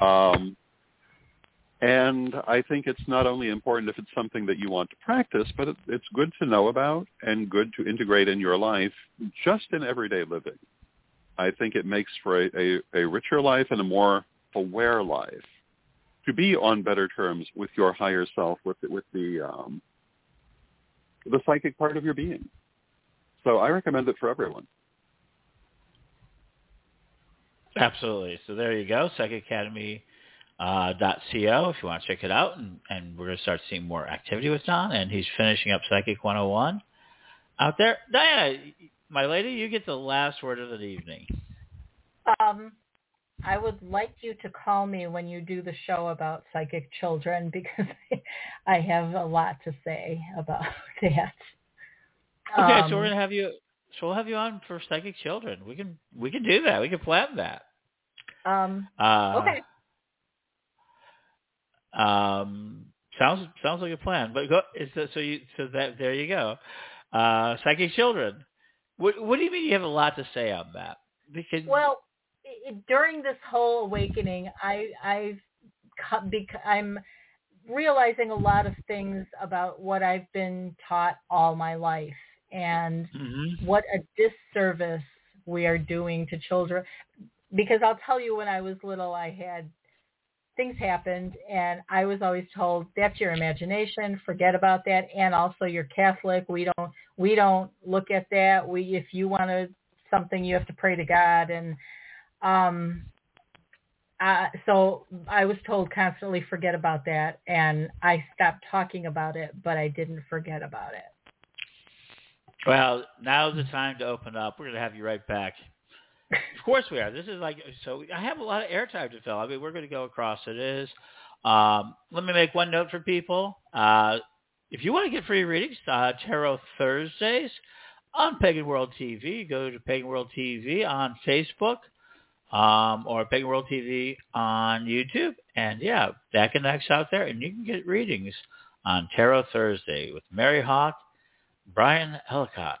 Um, and I think it's not only important if it's something that you want to practice, but it, it's good to know about and good to integrate in your life just in everyday living. I think it makes for a, a, a richer life and a more aware life to be on better terms with your higher self, with with the um, the psychic part of your being. So I recommend it for everyone. Absolutely. So there you go, Psychic Academy uh, .co if you want to check it out. And, and we're going to start seeing more activity with Don. And he's finishing up Psychic 101 out there. Diana, my lady, you get the last word of the evening. Um, I would like you to call me when you do the show about psychic children because I have a lot to say about that. Okay, Um, so we're gonna have you. So we'll have you on for psychic children. We can we can do that. We can plan that. Um, Uh, okay. Um, sounds sounds like a plan. But go is that, so you so that there you go. Uh, psychic children. What what do you mean you have a lot to say on that? Because Well, i- i- during this whole awakening, I I've I'm realizing a lot of things about what I've been taught all my life and Mhm. what a disservice we are doing to children. Because I'll tell you, when I was little, I had things happened, and I was always told that's your imagination. Forget about that. And also, you're Catholic. We don't we don't look at that. We if you want something, you have to pray to God. And um, uh, so I was told constantly forget about that, and I stopped talking about it, but I didn't forget about it. Well, now's the time to open up. We're going to have you right back. Of course we are. This is like so. I have a lot of airtime to fill. I mean, we're going to go across it. Is um, let me make one note for people. Uh, if you want to get free readings, uh, Tarot Thursdays on Pagan World TV. Go to Pagan World TV on Facebook um, or Pagan World TV on YouTube. And yeah, that connects out there, and you can get readings on Tarot Thursday with Mary Hawk, Brian Ellicott,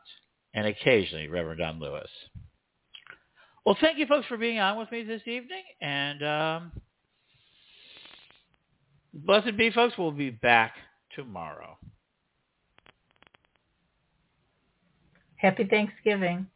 and occasionally Reverend Don Lewis. Well, thank you folks for being on with me this evening, and um, blessed be, folks. We'll be back tomorrow. Happy Thanksgiving.